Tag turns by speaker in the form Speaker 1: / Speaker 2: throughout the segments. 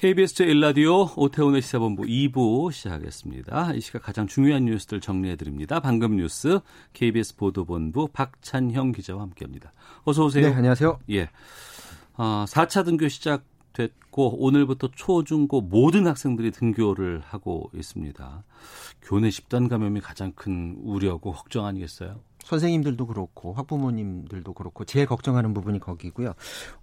Speaker 1: KBS 제1라디오 오태훈의 시사본부 2부 시작하겠습니다. 이 시각 가장 중요한 뉴스들 정리해드립니다. 방금 뉴스 KBS 보도본부 박찬형 기자와 함께합니다. 어서 오세요.
Speaker 2: 네, 안녕하세요.
Speaker 1: 예. 어, 4차 등교 시작 됐고 오늘부터 초, 중, 고 모든 학생들이 등교를 하고 있습니다. 교내 집단 감염이 가장 큰 우려고 걱정 아니겠어요?
Speaker 2: 선생님들도 그렇고 학부모님들도 그렇고 제일 걱정하는 부분이 거기고요.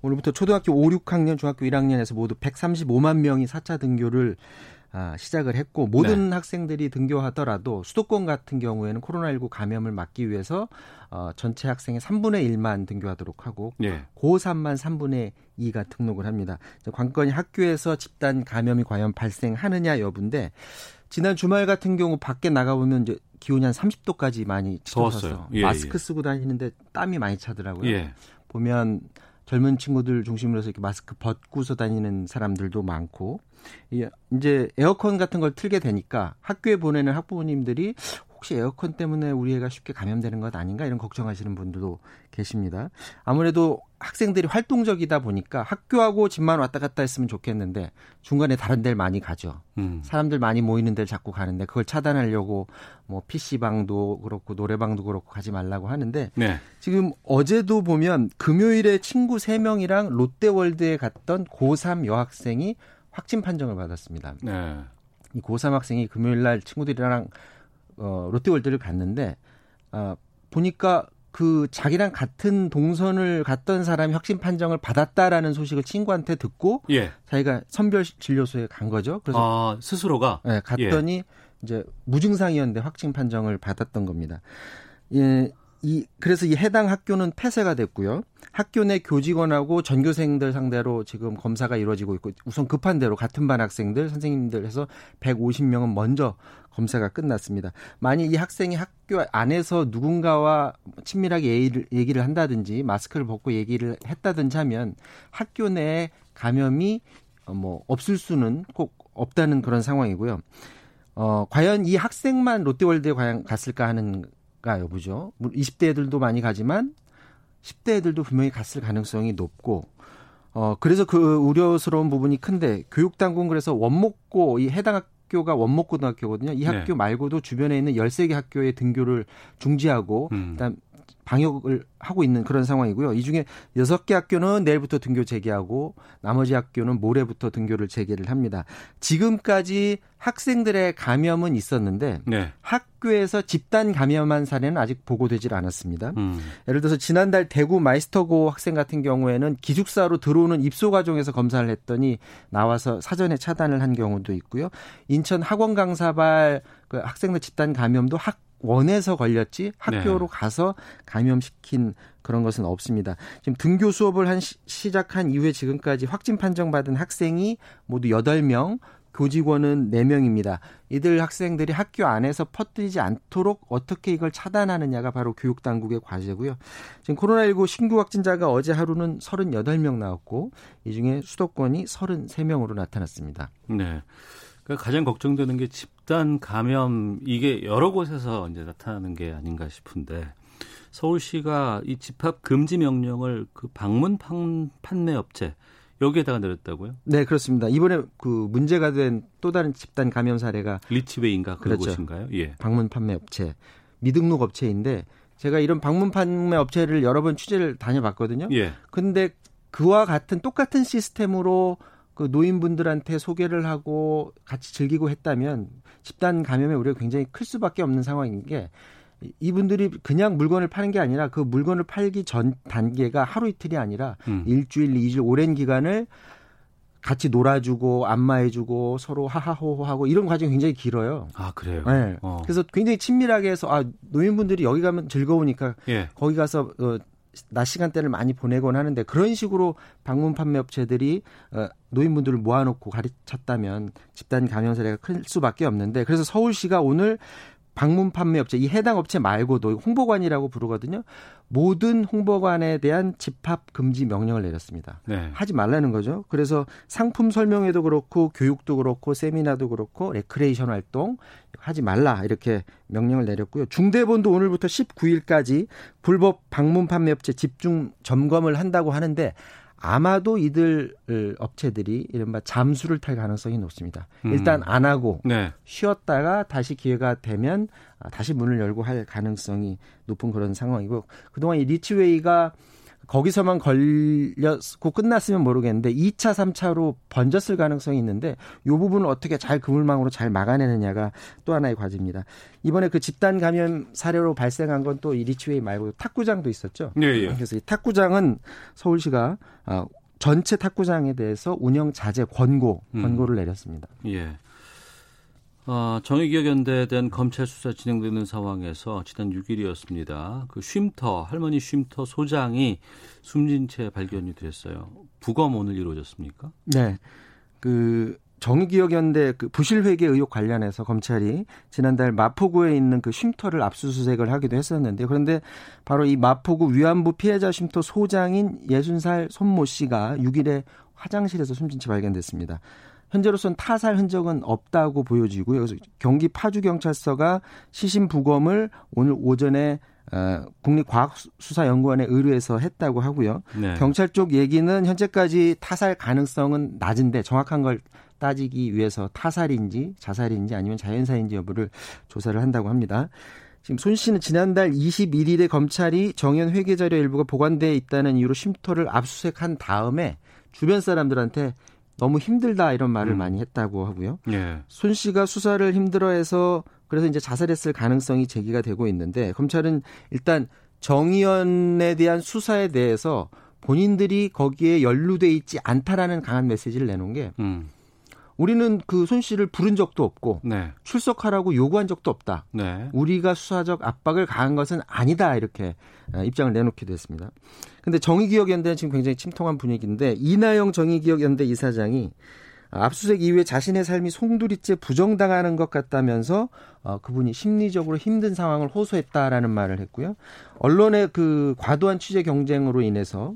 Speaker 2: 오늘부터 초등학교 5, 6학년, 중학교 1학년에서 모두 135만 명이 4차 등교를 아, 시작을 했고 모든
Speaker 1: 네.
Speaker 2: 학생들이 등교하더라도 수도권 같은 경우에는 코로나19 감염을 막기 위해서 어, 전체 학생의 3분의 1만 등교하도록 하고
Speaker 1: 예.
Speaker 2: 고3만 3분의 2가 등록을 합니다. 관건이 학교에서 집단 감염이 과연 발생하느냐 여부인데 지난 주말 같은 경우 밖에 나가보면 이제 기온이 한 30도까지 많이. 치솟아서
Speaker 1: 예,
Speaker 2: 마스크
Speaker 1: 예.
Speaker 2: 쓰고 다니는데 땀이 많이 차더라고요.
Speaker 1: 예.
Speaker 2: 보면 젊은 친구들 중심으로 해서 이렇게 마스크 벗고서 다니는 사람들도 많고 이- 이제 에어컨 같은 걸 틀게 되니까 학교에 보내는 학부모님들이 혹시 에어컨 때문에 우리 애가 쉽게 감염되는 것 아닌가 이런 걱정하시는 분들도 계십니다. 아무래도 학생들이 활동적이다 보니까 학교하고 집만 왔다 갔다 했으면 좋겠는데 중간에 다른 데를 많이 가죠.
Speaker 1: 음.
Speaker 2: 사람들 많이 모이는 데를 자꾸 가는데 그걸 차단하려고 뭐 PC방도 그렇고 노래방도 그렇고 가지 말라고 하는데
Speaker 1: 네.
Speaker 2: 지금 어제도 보면 금요일에 친구 3명이랑 롯데월드에 갔던 고3 여학생이 확진 판정을 받았습니다.
Speaker 1: 네.
Speaker 2: 이 고3 학생이 금요일 날 친구들이랑 어, 롯데월드를 갔는데 아, 보니까 그 자기랑 같은 동선을 갔던 사람이 확진 판정을 받았다라는 소식을 친구한테 듣고
Speaker 1: 예.
Speaker 2: 자기가 선별 진료소에 간 거죠. 그래서
Speaker 1: 아, 스스로가
Speaker 2: 네, 갔더니 이제 무증상이었는데 확진 판정을 받았던 겁니다. 예, 이 그래서 이 해당 학교는 폐쇄가 됐고요. 학교 내 교직원하고 전교생들 상대로 지금 검사가 이루어지고 있고 우선 급한 대로 같은 반 학생들 선생님들 해서 150명은 먼저 검사가 끝났습니다. 만약 이 학생이 학교 안에서 누군가와 친밀하게 얘기를, 얘기를 한다든지 마스크를 벗고 얘기를 했다든지 하면 학교 내에 감염이 어, 뭐 없을 수는 꼭 없다는 그런 상황이고요. 어, 과연 이 학생만 롯데월드에 과연 갔을까 하는 가 여부죠. 20대 애들도 많이 가지만 10대 애들도 분명히 갔을 가능성이 높고 어, 그래서 그 우려스러운 부분이 큰데 교육당국은 그래서 원목고 이 해당 학교가 원목고등학교거든요. 이
Speaker 1: 네.
Speaker 2: 학교 말고도 주변에 있는 13개 학교의 등교를 중지하고
Speaker 1: 음.
Speaker 2: 일단 방역을 하고 있는 그런 상황이고요. 이 중에 여섯 개 학교는 내일부터 등교 재개하고 나머지 학교는 모레부터 등교를 재개를 합니다. 지금까지 학생들의 감염은 있었는데
Speaker 1: 네.
Speaker 2: 학교에서 집단 감염한 사례는 아직 보고되질 않았습니다.
Speaker 1: 음.
Speaker 2: 예를 들어서 지난달 대구 마이스터고 학생 같은 경우에는 기숙사로 들어오는 입소 과정에서 검사를 했더니 나와서 사전에 차단을 한 경우도 있고요. 인천 학원 강사발 그 학생들 집단 감염도 학 원에서 걸렸지 학교로 가서 감염시킨 그런 것은 없습니다. 지금 등교 수업을 한 시, 시작한 이후에 지금까지 확진 판정받은 학생이 모두 8명, 교직원은 4명입니다. 이들 학생들이 학교 안에서 퍼뜨리지 않도록 어떻게 이걸 차단하느냐가 바로 교육당국의 과제고요. 지금 코로나19 신규 확진자가 어제 하루는 38명 나왔고 이 중에 수도권이 33명으로 나타났습니다.
Speaker 1: 네. 그러니까 가장 걱정되는 게 집단 감염 이게 여러 곳에서 이제 나타나는 게 아닌가 싶은데 서울시가 이 집합 금지 명령을 그 방문 판, 판매 업체 여기에다가 내렸다고요?
Speaker 2: 네, 그렇습니다. 이번에 그 문제가 된 또 다른 집단 감염 사례가
Speaker 1: 리치웨이인가 그
Speaker 2: 그렇죠.
Speaker 1: 곳인가요? 예.
Speaker 2: 방문 판매 업체, 미등록 업체인데 제가 이런 방문 판매 업체를 여러 번 취재를 다녀봤거든요.
Speaker 1: 예.
Speaker 2: 근데 그와 같은 똑같은 시스템으로 그 노인분들한테 소개를 하고 같이 즐기고 했다면 집단 감염의 우려가 굉장히 클 수밖에 없는 상황인 게 이- 이분들이 그냥 물건을 파는 게 아니라 그 물건을 팔기 전 단계가 하루 이틀이 아니라
Speaker 1: 음.
Speaker 2: 일주일, 이주일 오랜 기간을 같이 놀아주고 안마해주고 서로 하하호호하고 이런 과정이 굉장히 길어요.
Speaker 1: 아 그래요.
Speaker 2: 네.
Speaker 1: 어.
Speaker 2: 그래서 굉장히 친밀하게 해서 아 노인분들이 여기 가면 즐거우니까
Speaker 1: 예.
Speaker 2: 거기 가서 어, 낮 시간대를 많이 보내곤 하는데 그런 식으로 방문 판매 업체들이 어, 노인분들을 모아놓고 가르쳤다면 집단 감염 사례가 클 수밖에 없는데 그래서 서울시가 오늘 방문 판매 업체 이 해당 업체 말고도 홍보관이라고 부르거든요. 모든 홍보관에 대한 집합 금지 명령을 내렸습니다. 네. 하지 말라는 거죠. 그래서 상품 설명회도 그렇고 교육도 그렇고 세미나도 그렇고 레크레이션 활동 하지 말라 이렇게 명령을 내렸고요. 중대본도 오늘부터 19일까지 불법 방문 판매 업체 집중 점검을 한다고 하는데 아마도 이들 업체들이 이른바 잠수를 탈 가능성이 높습니다. 음. 일단 안 하고 네. 쉬었다가 다시 기회가 되면 다시 문을 열고 할 가능성이 높은 그런 상황이고 그동안 이 리치웨이가 거기서만 걸렸고 끝났으면 모르겠는데 2차, 3차로 번졌을 가능성이 있는데 이 부분을 어떻게 잘 그물망으로 잘 막아내느냐가 또 하나의 과제입니다. 이번에 그 집단 감염 사례로 발생한 건 또 이 리치웨이 말고 탁구장도 있었죠. 네, 예. 그래서 이 탁구장은 서울시가 어, 전체 탁구장에 대해서 운영 자제 권고 음. 권고를 음. 내렸습니다. 예.
Speaker 1: 어, 정의기억연대에 대한 검찰 수사 진행되는 상황에서 지난 6일이었습니다. 그 쉼터 할머니 쉼터 소장이 숨진 채 발견이 됐어요. 부검 오늘 이루어졌습니까?
Speaker 2: 네. 그 정의기억연대 그 부실회계 의혹 관련해서 검찰이 지난달 마포구에 있는 그 쉼터를 압수수색을 하기도 했었는데 그런데 바로 이 마포구 위안부 피해자 쉼터 소장인 60살 손모 씨가 6일에 화장실에서 숨진 채 발견됐습니다. 현재로서는 타살 흔적은 없다고 보여지고요. 그래서 경기 파주경찰서가 시신 부검을 오늘 오전에 어, 국립과학수사연구원에 의뢰해서 했다고 하고요. 네. 경찰 쪽 얘기는 현재까지 타살 가능성은 낮은데 정확한 걸 따지기 위해서 타살인지 자살인지 아니면 자연사인지 여부를 조사를 한다고 합니다. 지금 손 씨는 지난달 21일에 검찰이 정연 회계 자료 일부가 보관돼 있다는 이유로 쉼터를 압수수색한 다음에 주변 사람들한테 너무 힘들다 이런 말을 음. 많이 했다고 하고요. 예. 손 씨가 수사를 힘들어해서 그래서 이제 자살했을 가능성이 제기가 되고 있는데 검찰은 일단 정의연에 대한 수사에 대해서 본인들이 거기에 연루돼 있지 않다라는 강한 메시지를 내놓은 게 음. 우리는 그 손 씨를 부른 적도 없고 네. 출석하라고 요구한 적도 없다. 네. 우리가 수사적 압박을 가한 것은 아니다 이렇게 어, 입장을 내놓기도 했습니다. 근데 정의기억연대는 지금 굉장히 침통한 분위기인데 이나영 정의기억연대 이사장이 압수수색 이후에 자신의 삶이 송두리째 부정당하는 것 같다면서 어, 그분이 심리적으로 힘든 상황을 호소했다라는 말을 했고요. 언론의 그 과도한 취재 경쟁으로 인해서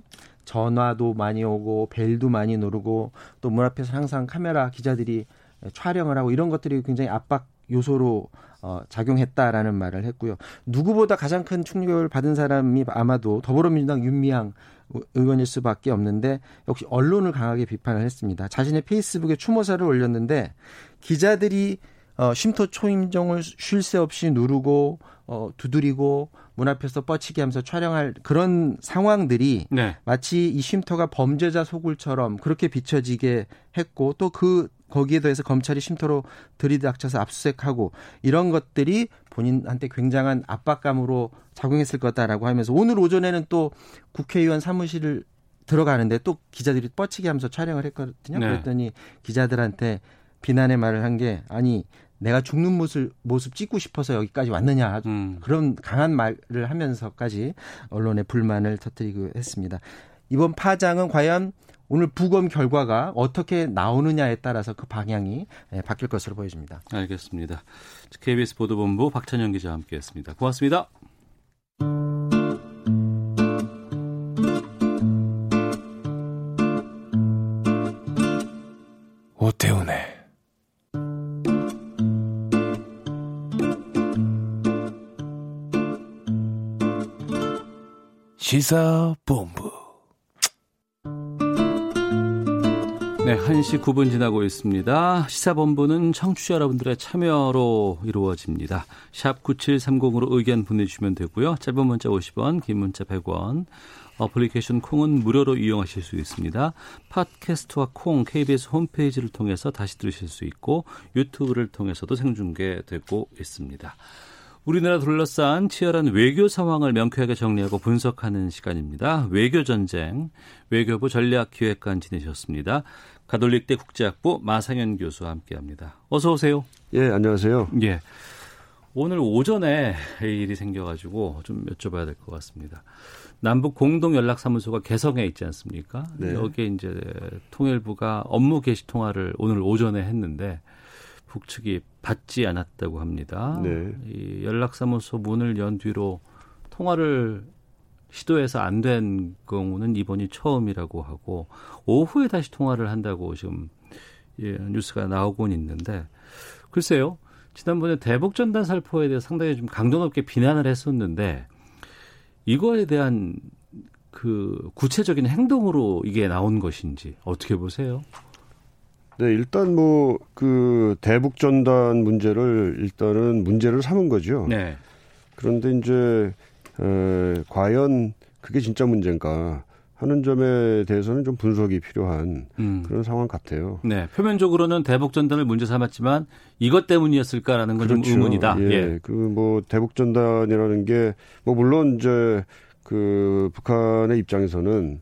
Speaker 2: 전화도 많이 오고 벨도 많이 누르고 또 문 앞에서 항상 카메라 기자들이 촬영을 하고 이런 것들이 굉장히 압박 요소로 어, 작용했다라는 말을 했고요. 누구보다 가장 큰 충격을 받은 사람이 아마도 더불어민주당 윤미향 의원일 수밖에 없는데 역시 언론을 강하게 비판을 했습니다. 자신의 페이스북에 추모사를 올렸는데 기자들이 어, 쉼터 초임종을 쉴 새 없이 누르고 어, 두드리고 문 앞에서 뻗치게 하면서 촬영할 그런 상황들이 네. 마치 이 쉼터가 범죄자 소굴처럼 그렇게 비춰지게 했고 또그 거기에 더해서 검찰이 쉼터로 들이닥쳐서 압수수색하고 이런 것들이 본인한테 굉장한 압박감으로 작용했을 거다라고 하면서 오늘 오전에는 또 국회의원 사무실을 들어가는데 또 기자들이 뻗치게 하면서 촬영을 했거든요. 네. 그랬더니 기자들한테 비난의 말을 한 게 아니 내가 죽는 모습 모습 찍고 싶어서 여기까지 왔느냐 음. 그런 강한 말을 하면서까지 언론의 불만을 터뜨리고 했습니다. 이번 파장은 과연 오늘 부검 결과가 어떻게 나오느냐에 따라서 그 방향이 예, 바뀔 것으로 보여집니다.
Speaker 1: 알겠습니다. KBS 보도본부 박찬영 기자와 함께했습니다. 고맙습니다. 오태훈의 시사본부. 네, 1시 9분 지나고 있습니다. 시사본부는 청취자 여러분들의 참여로 이루어집니다. 샵 9730으로 의견 보내주시면 되고요. 짧은 문자 50원, 긴 문자 100원. 어플리케이션 콩은 무료로 이용하실 수 있습니다. 팟캐스트와 콩, KBS 홈페이지를 통해서 다시 들으실 수 있고 유튜브를 통해서도 생중계되고 있습니다. 우리나라 둘러싼 치열한 외교 상황을 명쾌하게 정리하고 분석하는 시간입니다. 외교 전쟁 외교부 전략기획관 지내셨습니다. 가톨릭대 국제학부 마상현 교수와 함께합니다. 어서 오세요.
Speaker 3: 예, 안녕하세요.
Speaker 1: 예. 오늘 오전에 일이 생겨가지고 좀 여쭤봐야 될 것 같습니다. 남북 공동 연락사무소가 개성에 있지 않습니까?
Speaker 3: 네.
Speaker 1: 여기에 이제 통일부가 업무 개시 통화를 오늘 오전에 했는데 북측이 받지 않았다고 합니다.
Speaker 3: 네.
Speaker 1: 이 연락사무소 문을 연 뒤로 통화를 시도해서 안 된 경우는 이번이 처음이라고 하고 오후에 다시 통화를 한다고 지금 예, 뉴스가 나오곤 있는데 글쎄요. 지난번에 대북 전단 살포에 대해 서 상당히 좀 강도 높게 비난을 했었는데 이거에 대한 그 구체적인 행동으로 이게 나온 것인지 어떻게 보세요?
Speaker 3: 네, 일단 뭐 그 대북 전단 문제를 일단은 문제를 삼은 거죠.
Speaker 1: 네.
Speaker 3: 그런데 이제 에, 과연 그게 진짜 문제인가 하는 점에 대해서는 좀 분석이 필요한
Speaker 1: 음.
Speaker 3: 그런 상황 같아요.
Speaker 1: 네. 표면적으로는 대북 전단을 문제 삼았지만 이것 때문이었을까라는 건좀 의문이다.
Speaker 3: 예.
Speaker 1: 예.
Speaker 3: 그 뭐 대북 전단이라는 게 뭐 물론 이제 그 북한의 입장에서는 뭐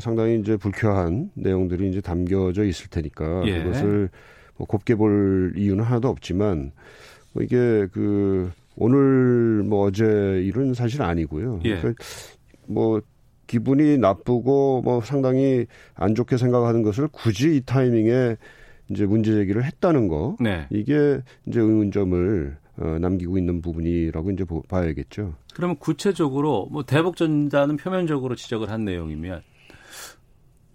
Speaker 3: 상당히 이제 불쾌한 내용들이 이제 담겨져 있을 테니까
Speaker 1: 예.
Speaker 3: 그것을 뭐 곱게 볼 이유는 하나도 없지만 뭐 이게 그 오늘 뭐 어제 일은 사실 아니고요.
Speaker 1: 예.
Speaker 3: 그러니까 뭐 기분이 나쁘고 뭐 상당히 안 좋게 생각하는 것을 굳이 이 타이밍에 이제 문제 제기를 했다는 거
Speaker 1: 네.
Speaker 3: 이게 이제 의문점을 어, 남기고 있는 부분이라고 이제 보, 봐야겠죠.
Speaker 1: 그러면 구체적으로 뭐 대북 전단은 표면적으로 지적을 한 내용이면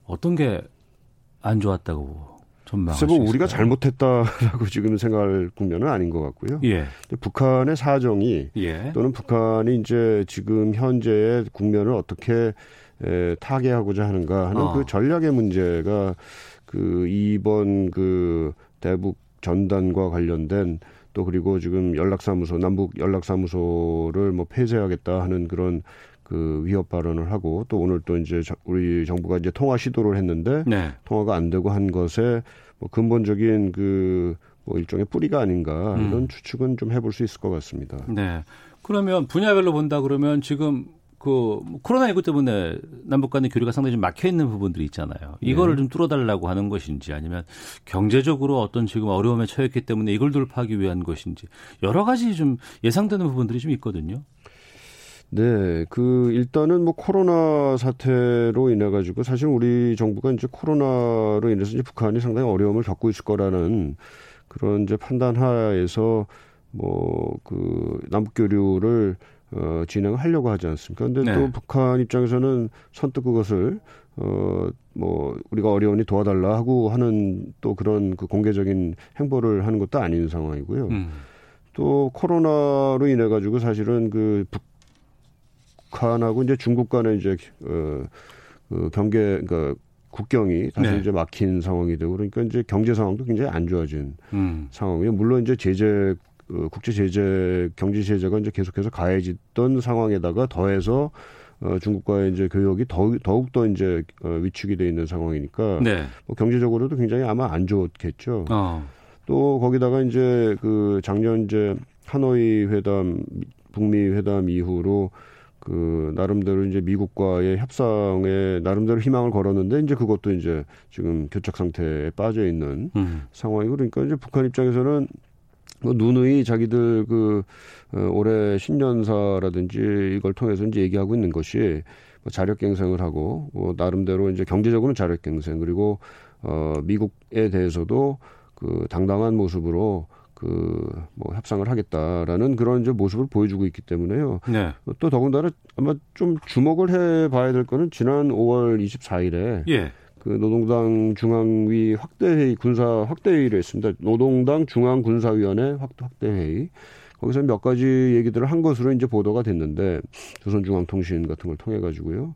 Speaker 1: 어떤 게 안 좋았다고 전망할
Speaker 3: 글쎄 수뭐 우리가? 잘못했다라고 지금 생각할 국면은 아닌 것 같고요.
Speaker 1: 예.
Speaker 3: 북한의 사정이
Speaker 1: 예.
Speaker 3: 또는 북한이 이제 지금 현재의 국면을 어떻게 에, 타개하고자 하는가 하는
Speaker 1: 어.
Speaker 3: 그 전략의 문제가 그 이번 그 대북 전단과 관련된 또 그리고 지금 연락사무소 남북 연락사무소를 뭐 폐쇄하겠다 하는 그런 그 위협 발언을 하고 또 오늘 또 이제 저- 우리 정부가 이제 통화 시도를 했는데
Speaker 1: 네.
Speaker 3: 통화가 안 되고 한 것에 뭐 근본적인 그 뭐 일종의 뿌리가 아닌가
Speaker 1: 음.
Speaker 3: 이런 추측은 좀 해볼 수 있을 것 같습니다.
Speaker 1: 네. 그러면 분야별로 본다 그러면 지금 그 코로나19 때문에 남북 간의 교류가 상당히 좀 막혀 있는 부분들이 있잖아요. 이거를 좀 뚫어달라고 하는 것인지 아니면 경제적으로 어떤 지금 어려움에 처했기 때문에 이걸 돌파하기 위한 것인지 여러 가지 좀 예상되는 부분들이 좀 있거든요.
Speaker 3: 네, 그 일단은 뭐 코로나 사태로 인해 가지고 사실 우리 정부가 이제 코로나로 인해서 이제 북한이 상당히 어려움을 겪고 있을 거라는 그런 이제 판단 하에서 뭐 그 남북 교류를 어 진행하려고 하지 않습니까? 근데
Speaker 1: 네.
Speaker 3: 또 북한 입장에서는 선뜻 그것을 어 뭐 우리가 어려우니 도와달라 하고 하는 또 그런 그 공개적인 행보를 하는 것도 아닌 상황이고요.
Speaker 1: 음.
Speaker 3: 또 코로나로 인해 가지고 사실은 그 북 한하고 이제 중국 간의 이제 어, 그 경계 그러니까 국경이 다시
Speaker 1: 네.
Speaker 3: 이제 막힌 상황이 되고 그러니까 이제 경제 상황도 굉장히 안 좋아진
Speaker 1: 음.
Speaker 3: 상황이에요. 물론 이제 제재 어, 국제 제재 경제 제재가 이제 계속해서 가해지던 상황에다가 더해서 어, 중국과의 이제 교역이 더욱 더욱 더 이제 어, 위축이 돼 있는 상황이니까
Speaker 1: 네.
Speaker 3: 뭐 경제적으로도 굉장히 아마 안 좋겠죠.
Speaker 1: 어.
Speaker 3: 또 거기다가 이제 그 작년 이제 하노이 회담 북미 회담 이후로 그 나름대로 이제 미국과의 협상에 나름대로 희망을 걸었는데 이제 그것도 이제 지금 교착 상태에 빠져 있는
Speaker 1: 음.
Speaker 3: 상황이고 그러니까 이제 북한 입장에서는 뭐 누누이 자기들 그 어, 올해 신년사라든지 이걸 통해서 이제 얘기하고 있는 것이 뭐 자력갱생을 하고 뭐 나름대로 이제 경제적으로는 자력갱생 그리고 어 미국에 대해서도 그 당당한 모습으로 그 뭐 협상을 하겠다라는 그런 이제 모습을 보여주고 있기 때문에요.
Speaker 1: 네.
Speaker 3: 또 더군다나 아마 좀 주목을 해 봐야 될 거는 지난 5월 24일에
Speaker 1: 예.
Speaker 3: 그 노동당 중앙위 확대회의 군사 확대회의를 했습니다. 노동당 중앙군사위원회 확- 확대회의 거기서 몇 가지 얘기들을 한 것으로 이제 보도가 됐는데 조선중앙통신 같은 걸 통해 가지고요.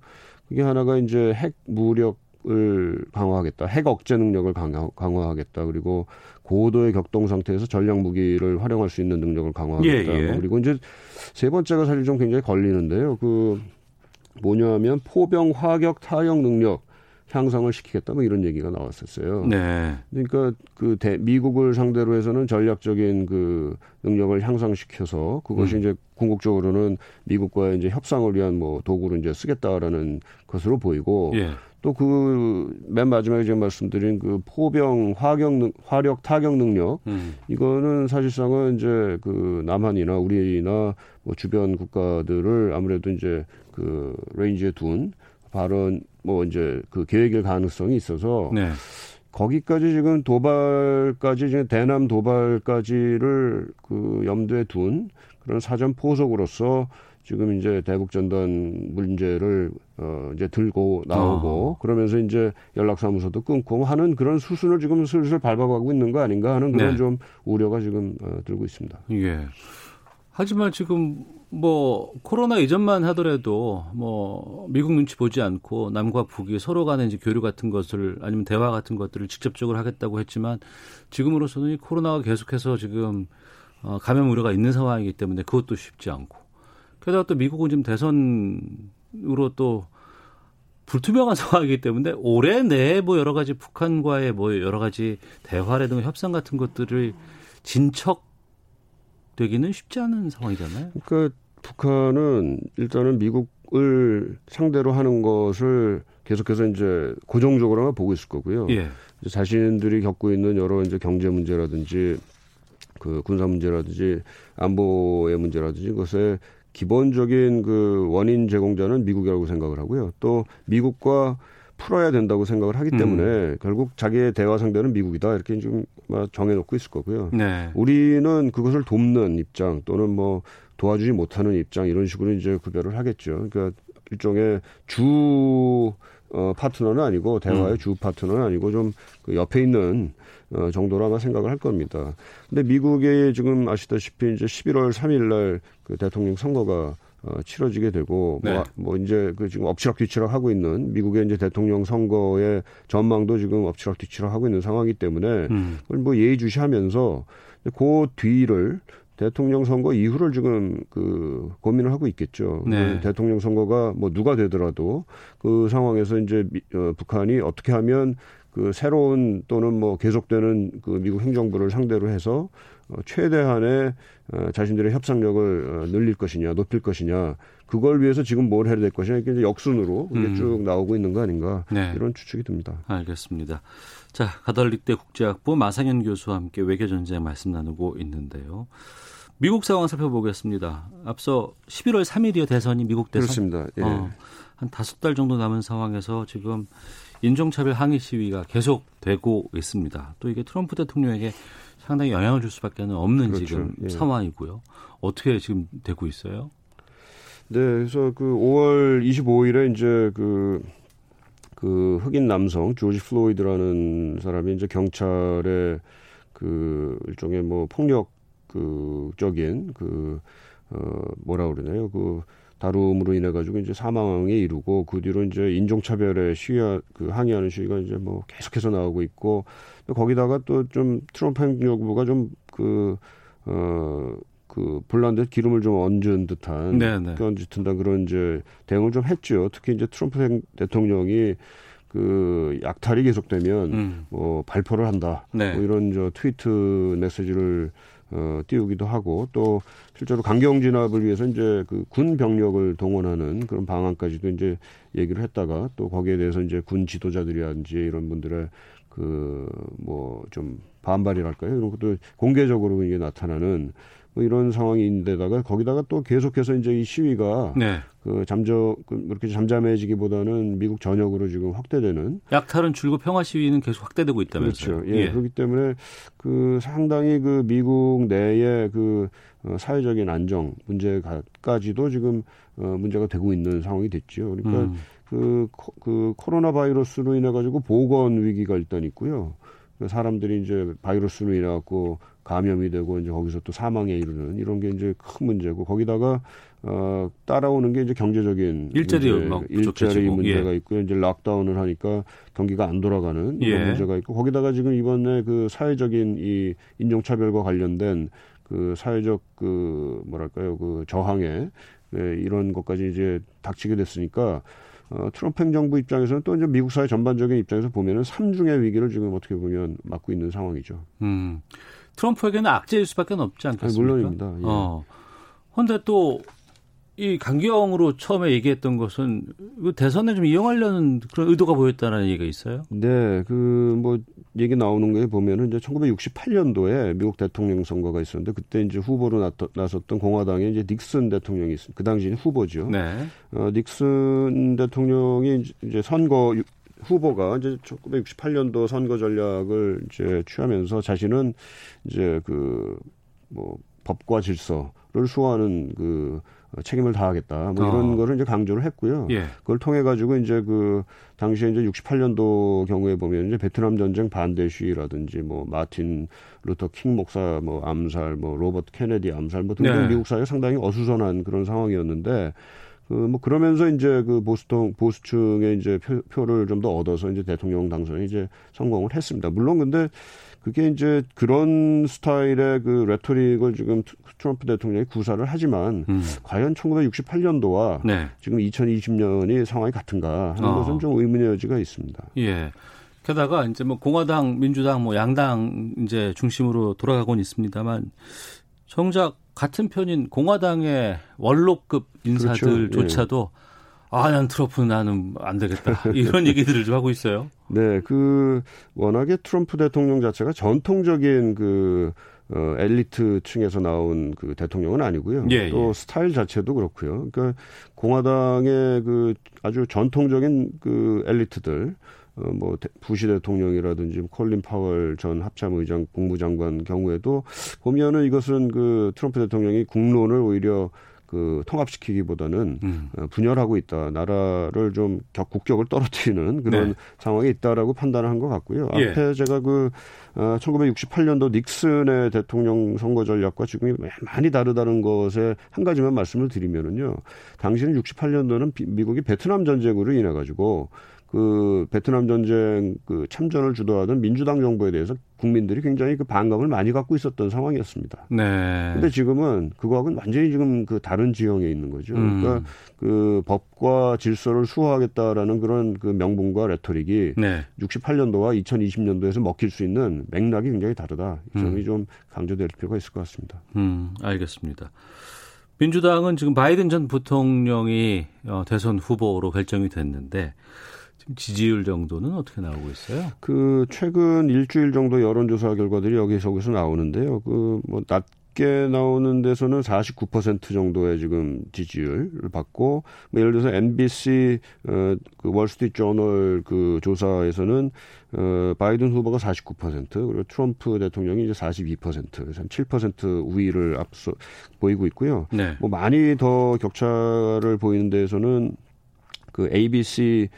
Speaker 3: 그게 하나가 이제 핵 무력 을 강화하겠다, 핵 억제 능력을 강화, 강화 하겠다, 그리고 고도의 격동 상태에서 전략 무기를 활용할 수 있는 능력을 강화하겠다.
Speaker 1: 예, 예.
Speaker 3: 그리고 이제 세 번째가 사실 좀 굉장히 걸리는데요. 그 뭐냐면 포병 화격 타격 능력 향상을 시키겠다 뭐 이런 얘기가 나왔었어요.
Speaker 1: 네.
Speaker 3: 그러니까 그 대, 미국을 상대로 해서는 전략적인 그 능력을 향상시켜서 그것이
Speaker 1: 음.
Speaker 3: 이제 궁극적으로는 미국과의 이제 협상을 위한 뭐 도구로 이제 쓰겠다라는 것으로 보이고
Speaker 1: 예.
Speaker 3: 또그 맨 마지막에 제가 말씀드린 그 포병 화격 능, 화력 타격 능력
Speaker 1: 음.
Speaker 3: 이거는 사실상은 이제 그 남한이나 우리나 뭐 주변 국가들을 아무래도 이제 그 range에 둔 발언 뭐 이제 그 계획일 가능성이 있어서
Speaker 1: 네.
Speaker 3: 거기까지 지금 도발까지 지금 대남 도발까지를 그 염두에 둔 그런 사전 포석으로서 지금 이제 대북 전단 문제를 어 이제 들고 나오고
Speaker 1: 아.
Speaker 3: 그러면서 이제 연락사무소도 끊고 하는 그런 수순을 지금 슬슬 밟아가고 있는 거 아닌가 하는 그런
Speaker 1: 네.
Speaker 3: 좀 우려가 지금 어, 들고 있습니다.
Speaker 1: 예. 하지만 지금 뭐 코로나 이전만 하더라도 뭐 미국 눈치 보지 않고 남과 북이 서로 간의 이제 교류 같은 것을 아니면 대화 같은 것들을 직접적으로 하겠다고 했지만 지금으로서는 이 코로나가 계속해서 지금 어, 감염 우려가 있는 상황이기 때문에 그것도 쉽지 않고. 게다가 또 미국은 지금 대선으로 또 불투명한 상황이기 때문에 올해 내에 뭐 여러 가지 북한과의 뭐 여러 가지 대화라든가 협상 같은 것들을 진척 되기는 쉽지 않은 상황이잖아요.
Speaker 3: 그러니까 북한은 일단은 미국을 상대로 하는 것을 계속해서 이제 고정적으로만 보고 있을 거고요.
Speaker 1: 예.
Speaker 3: 자신들이 겪고 있는 여러 이제 경제 문제라든지 그 군사 문제라든지 안보의 문제라든지 그것에 기본적인 그 원인 제공자는 미국이라고 생각을 하고요. 또 미국과 풀어야 된다고 생각을 하기 때문에 결국 자기의 대화 상대는 미국이다 이렇게 지금 정해놓고 있을 거고요.
Speaker 1: 네.
Speaker 3: 우리는 그것을 돕는 입장 또는 뭐 도와주지 못하는 입장 이런 식으로 이제 구별을 하겠죠. 그러니까 일종의 주 어, 파트너는 아니고 대화의
Speaker 1: 음.
Speaker 3: 주 파트너는 아니고 좀 그 옆에 있는 어, 정도로 아마 생각을 할 겁니다. 근데 미국에 지금 아시다시피 이제 11월 3일 날 그 대통령 선거가 어, 치러지게 되고
Speaker 1: 네.
Speaker 3: 뭐, 뭐 이제 그 지금 엎치락뒤치락 하고 있는 미국의 이제 대통령 선거의 전망도 지금 엎치락뒤치락 하고 있는 상황이기 때문에
Speaker 1: 음.
Speaker 3: 그걸 뭐 예의주시하면서 그 뒤를 대통령 선거 이후를 지금 그 고민을 하고 있겠죠.
Speaker 1: 네.
Speaker 3: 대통령 선거가 뭐 누가 되더라도 그 상황에서 이제 미, 어, 북한이 어떻게 하면 그 새로운 또는 뭐 계속되는 그 미국 행정부를 상대로 해서 어, 최대한의 어, 자신들의 협상력을 어, 늘릴 것이냐, 높일 것이냐, 그걸 위해서 지금 뭘 해야 될 것이냐, 이게 역순으로 이게
Speaker 1: 음.
Speaker 3: 쭉 나오고 있는 거 아닌가
Speaker 1: 네.
Speaker 3: 이런 추측이 듭니다.
Speaker 1: 알겠습니다. 자, 가톨릭대 국제학부 마상현 교수와 함께 외교 전쟁 말씀 나누고 있는데요. 미국 상황 살펴보겠습니다. 앞서 11월 3일이요 대선이 미국 대선.
Speaker 3: 그렇습니다. 예.
Speaker 1: 어, 한 다섯 달 정도 남은 상황에서 지금 인종차별 항의 시위가 계속되고 있습니다. 또 이게 트럼프 대통령에게 상당히 영향을 줄 수밖에 없는
Speaker 3: 그렇죠.
Speaker 1: 지금
Speaker 3: 예.
Speaker 1: 상황이고요. 어떻게 지금 되고 있어요?
Speaker 3: 네, 그래서 그 5월 25일에 이제 그, 그 흑인 남성 조지 플로이드라는 사람이 이제 경찰의 그 일종의 뭐 폭력 그적인 그, 어, 뭐라 그러나요? 그 다룸으로 인해 가지고 이제 사망에 이르고 그 뒤로 이제 인종차별에 시위, 그 항의하는 시위가 이제 뭐 계속해서 나오고 있고 또 거기다가 또 좀 트럼프 행정부가 좀 그, 어, 그 불난데 기름을 좀 얹은 듯한
Speaker 1: 네네.
Speaker 3: 얹듯한 그런 이제 대응을 좀 했죠. 특히 이제 트럼프 행- 대통령이 그 약탈이 계속되면
Speaker 1: 음.
Speaker 3: 뭐 발표를 한다.
Speaker 1: 네.
Speaker 3: 뭐 이런 저 트위트 메시지를 어, 띄우기도 하고 또 실제로 강경 진압을 위해서 이제 그 군 병력을 동원하는 그런 방안까지도 이제 얘기를 했다가 또 거기에 대해서 이제 군 지도자들이라든지 이런 분들의 그 뭐 좀 반발이랄까요? 이런 것도 공개적으로 이게 나타나는 뭐 이런 상황인데다가 거기다가 또 계속해서 이제 이 시위가
Speaker 1: 네.
Speaker 3: 그 잠저 그 이렇게 잠잠해지기보다는 미국 전역으로 지금 확대되는
Speaker 1: 약탈은 줄고 평화 시위는 계속 확대되고 있다면서요.
Speaker 3: 그렇죠. 예, 그렇기 때문에 그 상당히 그 미국 내의 그 어, 사회적인 안정 문제까지도 지금 어, 문제가 되고 있는 상황이 됐죠. 그러니까
Speaker 1: 음.
Speaker 3: 그, 코- 그 코로나 바이러스로 인해 가지고 보건 위기가 일단 있고요. 그 사람들이 이제 바이러스로 인해 갖고 감염이 되고 이제 거기서 또 사망에 이르는 이런 게 이제 큰 문제고 거기다가 어 따라오는 게 이제 경제적인
Speaker 1: 일자리
Speaker 3: 문제, 일자리
Speaker 1: 부족해지고,
Speaker 3: 문제가
Speaker 1: 예.
Speaker 3: 있고 이제 락다운을 하니까 경기가 안 돌아가는 이런
Speaker 1: 예.
Speaker 3: 문제가 있고 거기다가 지금 이번에 그 사회적인 이 인종 차별과 관련된 그 사회적 그 뭐랄까요 그 저항에 네, 이런 것까지 이제 닥치게 됐으니까 어, 트럼프 행정부 입장에서는 또 이제 미국 사회 전반적인 입장에서 보면은 삼중의 위기를 지금 어떻게 보면 맞고 있는 상황이죠.
Speaker 1: 음. 트럼프에게는 악재일 수밖에 없지 않겠습니까?
Speaker 3: 아니, 물론입니다. 예.
Speaker 1: 어. 근데 또 이 강경으로 처음에 얘기했던 것은 그 대선에 좀 이용하려는 그런 의도가 보였다는 얘기가 있어요.
Speaker 3: 네, 그 뭐 얘기 나오는 거에 보면은 이제 1968년도에 미국 대통령 선거가 있었는데 그때 이제 후보로 나섰던 공화당의 이제 닉슨 대통령이 있습니다. 그 당시는 후보죠.
Speaker 1: 네.
Speaker 3: 어, 닉슨 대통령이 이제 선거 후보가 이제 1968년도 선거 전략을 이제 취하면서 자신은 이제 그 뭐 법과 질서를 수호하는 그 책임을 다하겠다. 뭐 이런 어. 거를 이제 강조를 했고요.
Speaker 1: 예.
Speaker 3: 그걸 통해 가지고 이제 그 당시에 이제 68년도 경우에 보면 이제 베트남 전쟁 반대 시위라든지 뭐 마틴 루터 킹 목사 뭐 암살, 뭐 로버트 케네디 암살 뭐 등등 네. 미국 사회에 상당히 어수선한 그런 상황이었는데 그뭐 그러면서 이제 그 보수통 보수층의 이제 표, 를 좀 더 얻어서 이제 대통령 당선에 이제 성공을 했습니다. 물론 근데 그게 이제 그런 스타일의 그 rhetoric을 지금 트럼프 대통령이 구사를 하지만 음. 과연 1968년도와 네. 지금 2020년이 상황이 같은가 하는 어. 것은 좀 의문의 여지가 있습니다.
Speaker 1: 예. 게다가 이제 뭐 공화당, 민주당, 뭐 양당 이제 중심으로 돌아가곤 있습니다만 정작 같은 편인 공화당의 원로급 인사들조차도 그렇죠. 예. 아, 난 트럼프 나는 안 되겠다. 이런 얘기들을 좀 하고 있어요.
Speaker 3: 네, 그 워낙에 트럼프 대통령 자체가 전통적인 그 어, 엘리트 층에서 나온 그 대통령은 아니고요. 예, 또 예. 스타일 자체도 그렇고요. 그러니까 공화당의 그 아주 전통적인 그 엘리트들 어, 뭐 부시 대통령이라든지 콜린 파월 전 합참 의장 국무장관 경우에도 보면은 이것은 그 트럼프 대통령이 국론을 오히려 그 통합시키기보다는 음. 어, 분열하고 있다. 나라를 좀 격, 국격을 떨어뜨리는 그런 네. 상황이 있다라고 판단을 한 것 같고요. 예. 앞에 제가 그 어, 1968년도 닉슨의 대통령 선거 전략과 지금이 많이 다르다는 것에 한 가지만 말씀을 드리면은요. 당시는 68년도는 미국이 베트남 전쟁으로 인해 가지고 그 베트남 전쟁 그 참전을 주도하던 민주당 정부에 대해서 국민들이 굉장히 그 반감을 많이 갖고 있었던 상황이었습니다.
Speaker 1: 네.
Speaker 3: 근데 지금은 그거하고는 완전히 지금 그 다른 지형에 있는 거죠. 음. 그러니까 그 법과 질서를 수호하겠다라는 그런 그 명분과 레토릭이 네. 68년도와 2020년도에서 먹힐 수 있는 맥락이 굉장히 다르다. 이 점이 음. 좀 강조될 필요가 있을 것 같습니다.
Speaker 1: 음, 알겠습니다. 민주당은 지금 바이든 전 부통령이 어, 대선 후보로 결정이 됐는데 지지율 정도는 어떻게 나오고 있어요?
Speaker 3: 그 최근 일주일 정도 여론조사 결과들이 여기 저기서 나오는데요. 그 뭐 낮게 나오는 데서는 49% 정도의 지금 지지율을 받고 뭐 예를 들어서 MBC 어, 그 월스트리트 저널 그 조사에서는 어, 바이든 후보가 49% 그리고 트럼프 대통령이 이제 42% 그래서 7% 우위를 앞서 보이고 있고요. 네. 뭐 많이 더 격차를 보이는 데에서는 그 ABC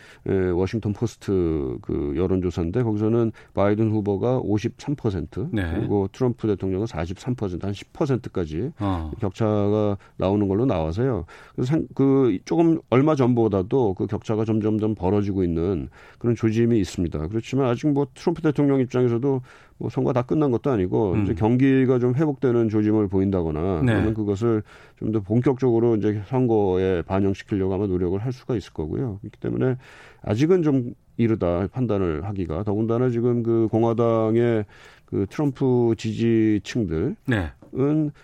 Speaker 3: 워싱턴 포스트 그 여론조사인데 거기서는 바이든 후보가 53% 네. 그리고 트럼프 대통령은 43%한 10%까지 어. 격차가 나오는 걸로 나와서요. 그래서 그 조금 얼마 전보다도 그 격차가 점점점 벌어지고 있는 그런 조짐이 있습니다. 그렇지만 아직 뭐 트럼프 대통령 입장에서도 뭐 선거 다 끝난 것도 아니고 음. 이제 경기가 좀 회복되는 조짐을 보인다거나 네. 그러면 그것을 좀 더 본격적으로 이제 선거에 반영시키려고 아마 노력을 할 수가 있을 거고요. 그렇기 때문에 아직은 좀 이르다 판단을 하기가 더군다나 지금 그 공화당의 그 트럼프 지지층들은 네.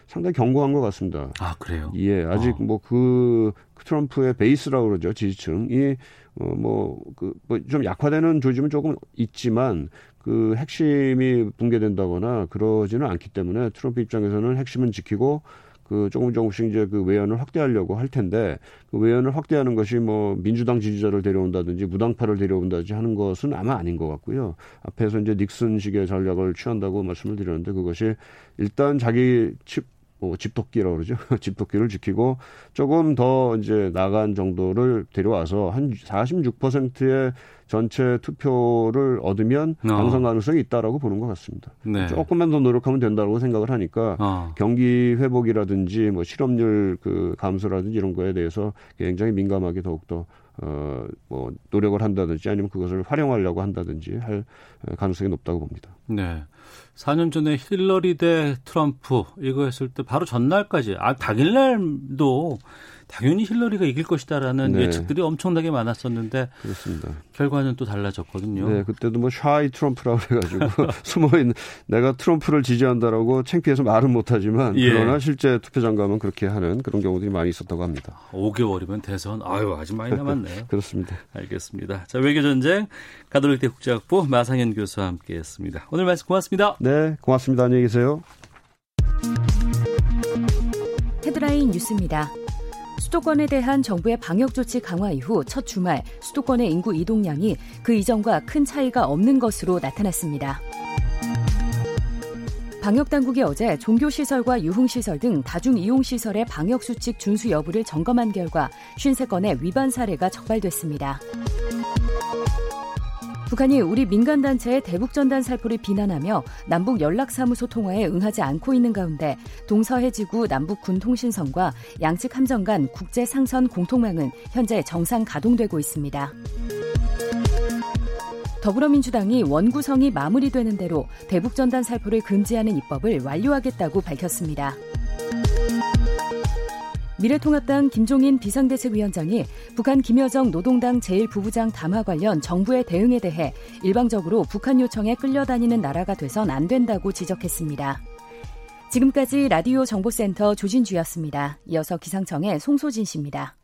Speaker 3: 상당히 견고한 것 같습니다.
Speaker 1: 아 그래요?
Speaker 3: 예, 아직 어. 뭐그 트럼프의 베이스라고 그러죠 지지층이 어뭐그 뭐좀 약화되는 조짐은 조금 있지만 그 핵심이 붕괴된다거나 그러지는 않기 때문에 트럼프 입장에서는 핵심은 지키고 그 조금 조금씩 이제 그 외연을 확대하려고 할 텐데 그 외연을 확대하는 것이 뭐 민주당 지지자를 데려온다든지 무당파를 데려온다든지 하는 것은 아마 아닌 것 같고요. 앞에서 이제 닉슨식의 전략을 취한다고 말씀을 드렸는데 그것이 일단 자기 칩 뭐 집토끼라고 그러죠. 집토끼를 지키고 조금 더 이제 나간 정도를 데려와서 한 46%의 전체 투표를 얻으면 어. 당선 가능성이 있다라고 보는 것 같습니다. 네. 조금만 더 노력하면 된다고 생각을 하니까 어. 경기 회복이라든지 뭐 실업률 그 감소라든지 이런 거에 대해서 굉장히 민감하게 더욱더 어, 뭐, 노력을 한다든지 아니면 그것을 활용하려고 한다든지 할 가능성이 높다고 봅니다.
Speaker 1: 네. 4년 전에 힐러리 대 트럼프 이거 했을 때 바로 전날까지, 아, 당일날도 당연히 힐러리가 이길 것이다라는
Speaker 3: 네.
Speaker 1: 예측들이 엄청나게 많았었는데
Speaker 3: 그렇습니다.
Speaker 1: 결과는 또 달라졌거든요.
Speaker 3: 네, 그때도 뭐 샤이 트럼프라고 해가지고 숨어 있는 내가 트럼프를 지지한다라고 창피해서 말은 못하지만
Speaker 1: 예.
Speaker 3: 그러나 실제 투표장 가면 그렇게 하는 그런 경우들이 많이 있었다고 합니다.
Speaker 1: 5개월이면 대선 아유 아직 많이 남았네요.
Speaker 3: 그렇습니다.
Speaker 1: 알겠습니다. 자 외교 전쟁 가톨릭대 국제학부 마상현 교수와 함께했습니다. 오늘 말씀 고맙습니다.
Speaker 3: 네, 고맙습니다. 안녕히 계세요.
Speaker 4: 헤드라인 뉴스입니다. 수도권에 대한 정부의 방역 조치 강화 이후 첫 주말 수도권의 인구 이동량이 그 이전과 큰 차이가 없는 것으로 나타났습니다. 방역 당국이 어제 종교 시설과 유흥 시설 등 다중 이용 시설의 방역 수칙 준수 여부를 점검한 결과 53건의 위반 사례가 적발됐습니다. 북한이 우리 민간단체의 대북전단 살포를 비난하며 남북 연락사무소 통화에 응하지 않고 있는 가운데 동서해지구 남북 군통신선과 양측 함정 간 국제상선 공통망은 현재 정상 가동되고 있습니다. 더불어민주당이 원구성이 마무리되는 대로 대북전단 살포를 금지하는 입법을 완료하겠다고 밝혔습니다. 미래통합당 김종인 비상대책위원장이 북한 김여정 노동당 제1부부장 담화 관련 정부의 대응에 대해 일방적으로 북한 요청에 끌려다니는 나라가 돼선 안 된다고 지적했습니다. 지금까지 라디오 정보센터 조진주였습니다. 이어서 기상청의 송소진 씨입니다.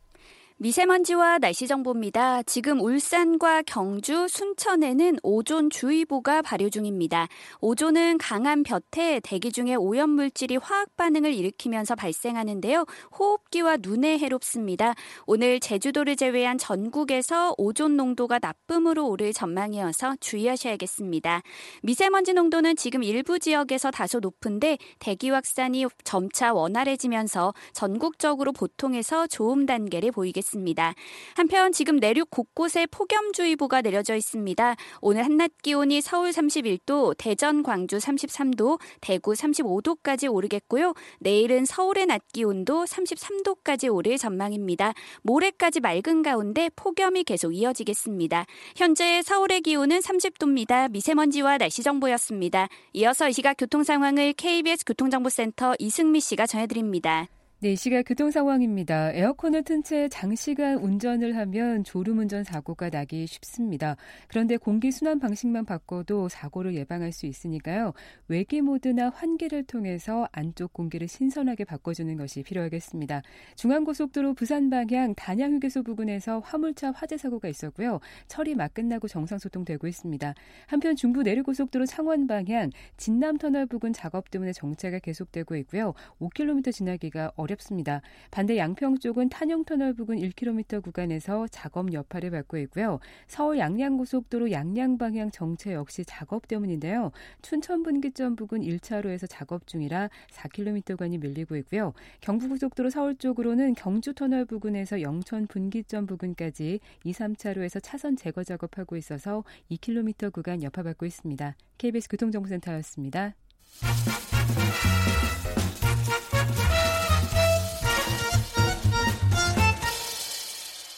Speaker 5: 미세먼지와 날씨 정보입니다. 지금 울산과 경주, 순천에는 오존 주의보가 발효 중입니다. 오존은 강한 볕에 대기 중에 오염물질이 화학 반응을 일으키면서 발생하는데요. 호흡기와 눈에 해롭습니다. 오늘 제주도를 제외한 전국에서 오존 농도가 나쁨으로 오를 전망이어서 주의하셔야겠습니다. 미세먼지 농도는 지금 일부 지역에서 다소 높은데 대기 확산이 점차 원활해지면서 전국적으로 보통에서 좋음 단계를 보이겠습니다. 있습니다. 한편 지금 내륙 곳곳에 폭염주의보가 내려져 있습니다. 오늘 한낮 기온이 서울 31도, 대전, 광주 33도, 대구 35도까지 오르겠고요. 내일은 서울의 낮 기온도 33도까지 오를 전망입니다. 모레까지 맑은 가운데 폭염이 계속 이어지겠습니다. 현재 서울의 기온은 30도입니다. 미세먼지와 날씨 정보였습니다. 이어서 이 시각 교통 상황을 KBS 교통정보센터 이승미 씨가 전해드립니다.
Speaker 6: 네, 이 시각 교통 상황입니다. 에어컨을 튼 채 장시간 운전을 하면 졸음운전 사고가 나기 쉽습니다. 그런데 공기 순환 방식만 바꿔도 사고를 예방할 수 있으니까요. 외기 모드나 환기를 통해서 안쪽 공기를 신선하게 바꿔주는 것이 필요하겠습니다. 중앙고속도로 부산 방향 단양휴게소 부근에서 화물차 화재 사고가 있었고요. 처리 막 끝나고 정상 소통되고 있습니다. 한편 중부 내륙고속도로 창원 방향 진남터널 부근 작업 때문에 정체가 계속되고 있고요. 5km 지나기가 어렵습니다. 어렵습니다. 반대 양평 쪽은 탄영터널 부근 1km 구간에서 작업 여파를 받고 있고요. 서울 양양고속도로 양양 방향 정체 역시 작업 때문인데요. 춘천 분기점 부근 1차로에서 작업 중이라 4km 구간이 밀리고 있고요. 경부고속도로 서울 쪽으로는 경주터널 부근에서 영천 분기점 부근까지 2, 3차로에서 차선 제거 작업하고 있어서 2km 구간 여파받고 있습니다. KBS 교통정보센터였습니다.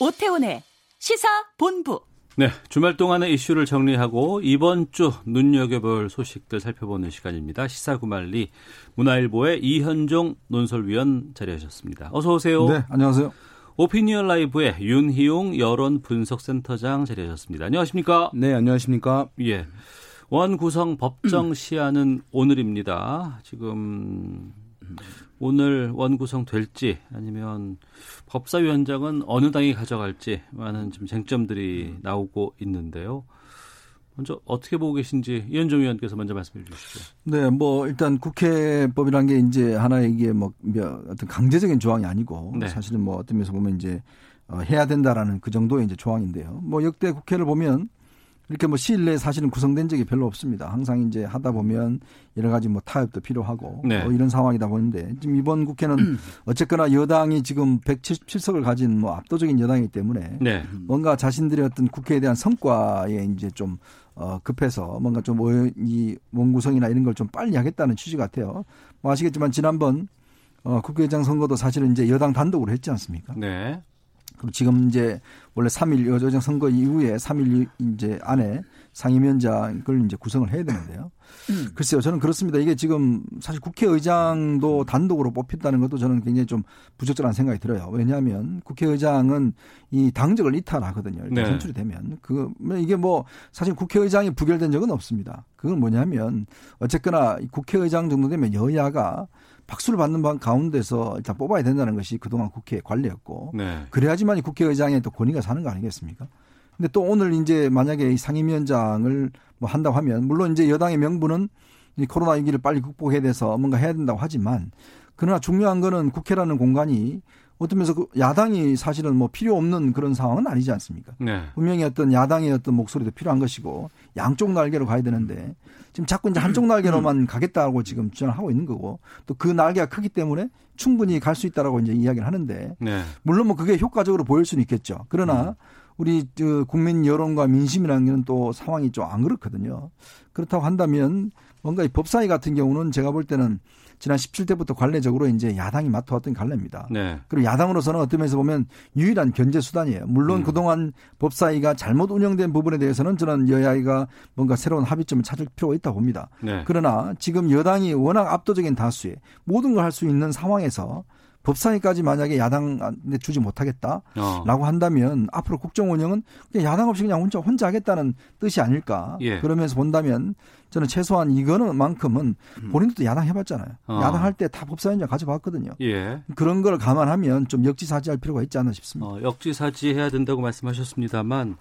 Speaker 7: 오태훈의 시사 본부.
Speaker 1: 네, 주말 동안의 이슈를 정리하고 이번 주 눈여겨볼 소식들 살펴보는 시간입니다. 시사구말리 문화일보의 이현종 논설위원 자리하셨습니다. 어서 오세요.
Speaker 8: 네, 안녕하세요.
Speaker 1: 오피니언 라이브의 윤희용 여론 분석센터장 자리하셨습니다. 안녕하십니까?
Speaker 8: 네, 안녕하십니까?
Speaker 1: 예. 원 구성 법정 시한은 오늘입니다. 지금 오늘 원 구성 될지 아니면 법사위원장은 어느 당이 가져갈지 많은 좀 쟁점들이 나오고 있는데요. 먼저 어떻게 보고 계신지 이현종 의원께서 먼저 말씀해 주시죠.
Speaker 8: 네, 뭐 일단 국회법이란 게 이제 하나의 이게 뭐 어떤 강제적인 조항이 아니고
Speaker 1: 네.
Speaker 8: 사실은 뭐 어떤 면에서 보면 이제 어, 해야 된다라는 그 정도의 이제 조항인데요. 뭐 역대 국회를 보면 이렇게 뭐 시일 내에 사실은 구성된 적이 별로 없습니다. 항상 이제 하다 보면 여러 가지 뭐 타협도 필요하고
Speaker 1: 네.
Speaker 8: 뭐 이런 상황이다 보는데 지금 이번 국회는 어쨌거나 여당이 지금 177석을 가진 뭐 압도적인 여당이기 때문에
Speaker 1: 네.
Speaker 8: 뭔가 자신들의 어떤 국회에 대한 성과에 이제 좀 어, 급해서 뭔가 좀 이 원구성이나 이런 걸 좀 빨리 하겠다는 취지 같아요. 뭐 아시겠지만 지난번 어, 국회의장 선거도 사실은 이제 여당 단독으로 했지 않습니까?
Speaker 1: 네.
Speaker 8: 그리고 지금 이제 원래 3일 여정 선거 이후에 3일 이제 안에 상임위원장을 이제 구성을 해야 되는데요. 글쎄요, 저는 그렇습니다. 이게 지금 사실 국회의장도 단독으로 뽑혔다는 것도 저는 굉장히 좀 부적절한 생각이 들어요. 왜냐하면 국회의장은 이 당적을 이탈하거든요.
Speaker 1: 네.
Speaker 8: 선출이 되면 그 이게 뭐 사실 국회의장이 부결된 적은 없습니다. 그건 뭐냐면 어쨌거나 이 국회의장 정도 되면 여야가 박수를 받는 방 가운데서 일단 뽑아야 된다는 것이 그동안 국회 관례였고
Speaker 1: 네.
Speaker 8: 그래야지만 이 국회의장의 또 권위가 사는 거 아니겠습니까? 근데 또 오늘 이제 만약에 이 상임위원장을 뭐 한다고 하면 물론 이제 여당의 명분은 이 코로나 위기를 빨리 극복해야 돼서 뭔가 해야 된다고 하지만 그러나 중요한 거는 국회라는 공간이 어떤 면에서 그 야당이 사실은 뭐 필요 없는 그런 상황은 아니지 않습니까?
Speaker 1: 네.
Speaker 8: 분명히 어떤 야당의 어떤 목소리도 필요한 것이고 양쪽 날개로 가야 되는데 지금 자꾸 이제 한쪽 날개로만 가겠다고 지금 주장을 하고 있는 거고 또 그 날개가 크기 때문에 충분히 갈 수 있다라고 이제 이야기를 하는데
Speaker 1: 네.
Speaker 8: 물론 뭐 그게 효과적으로 보일 수는 있겠죠. 그러나 우리 그 국민 여론과 민심이라는 게는 또 상황이 좀 안 그렇거든요. 그렇다고 한다면 뭔가 이 법사위 같은 경우는 제가 볼 때는 지난 17대부터 관례적으로 이제 야당이 맡아왔던 관례입니다.
Speaker 1: 네.
Speaker 8: 그리고 야당으로서는 어떤 면에서 보면 유일한 견제 수단이에요. 물론
Speaker 1: 음.
Speaker 8: 그동안 법사위가 잘못 운영된 부분에 대해서는 저는 여야가 뭔가 새로운 합의점을 찾을 필요가 있다고 봅니다.
Speaker 1: 네.
Speaker 8: 그러나 지금 여당이 워낙 압도적인 다수에 모든 걸 할 수 있는 상황에서 법사위까지 만약에 야당한테 주지 못하겠다라고
Speaker 1: 어.
Speaker 8: 한다면 앞으로 국정 운영은 그냥 야당 없이 그냥 혼자 혼자 하겠다는 뜻이 아닐까.
Speaker 1: 예.
Speaker 8: 그러면서 본다면 저는 최소한 이거는 만큼은 본인도 야당 해봤잖아요.
Speaker 1: 어.
Speaker 8: 야당 할 때 다 법사위원장 가져봤거든요.
Speaker 1: 예.
Speaker 8: 그런 걸 감안하면 좀 역지사지할 필요가 있지 않나 싶습니다.
Speaker 1: 어, 역지사지해야 된다고 말씀하셨습니다만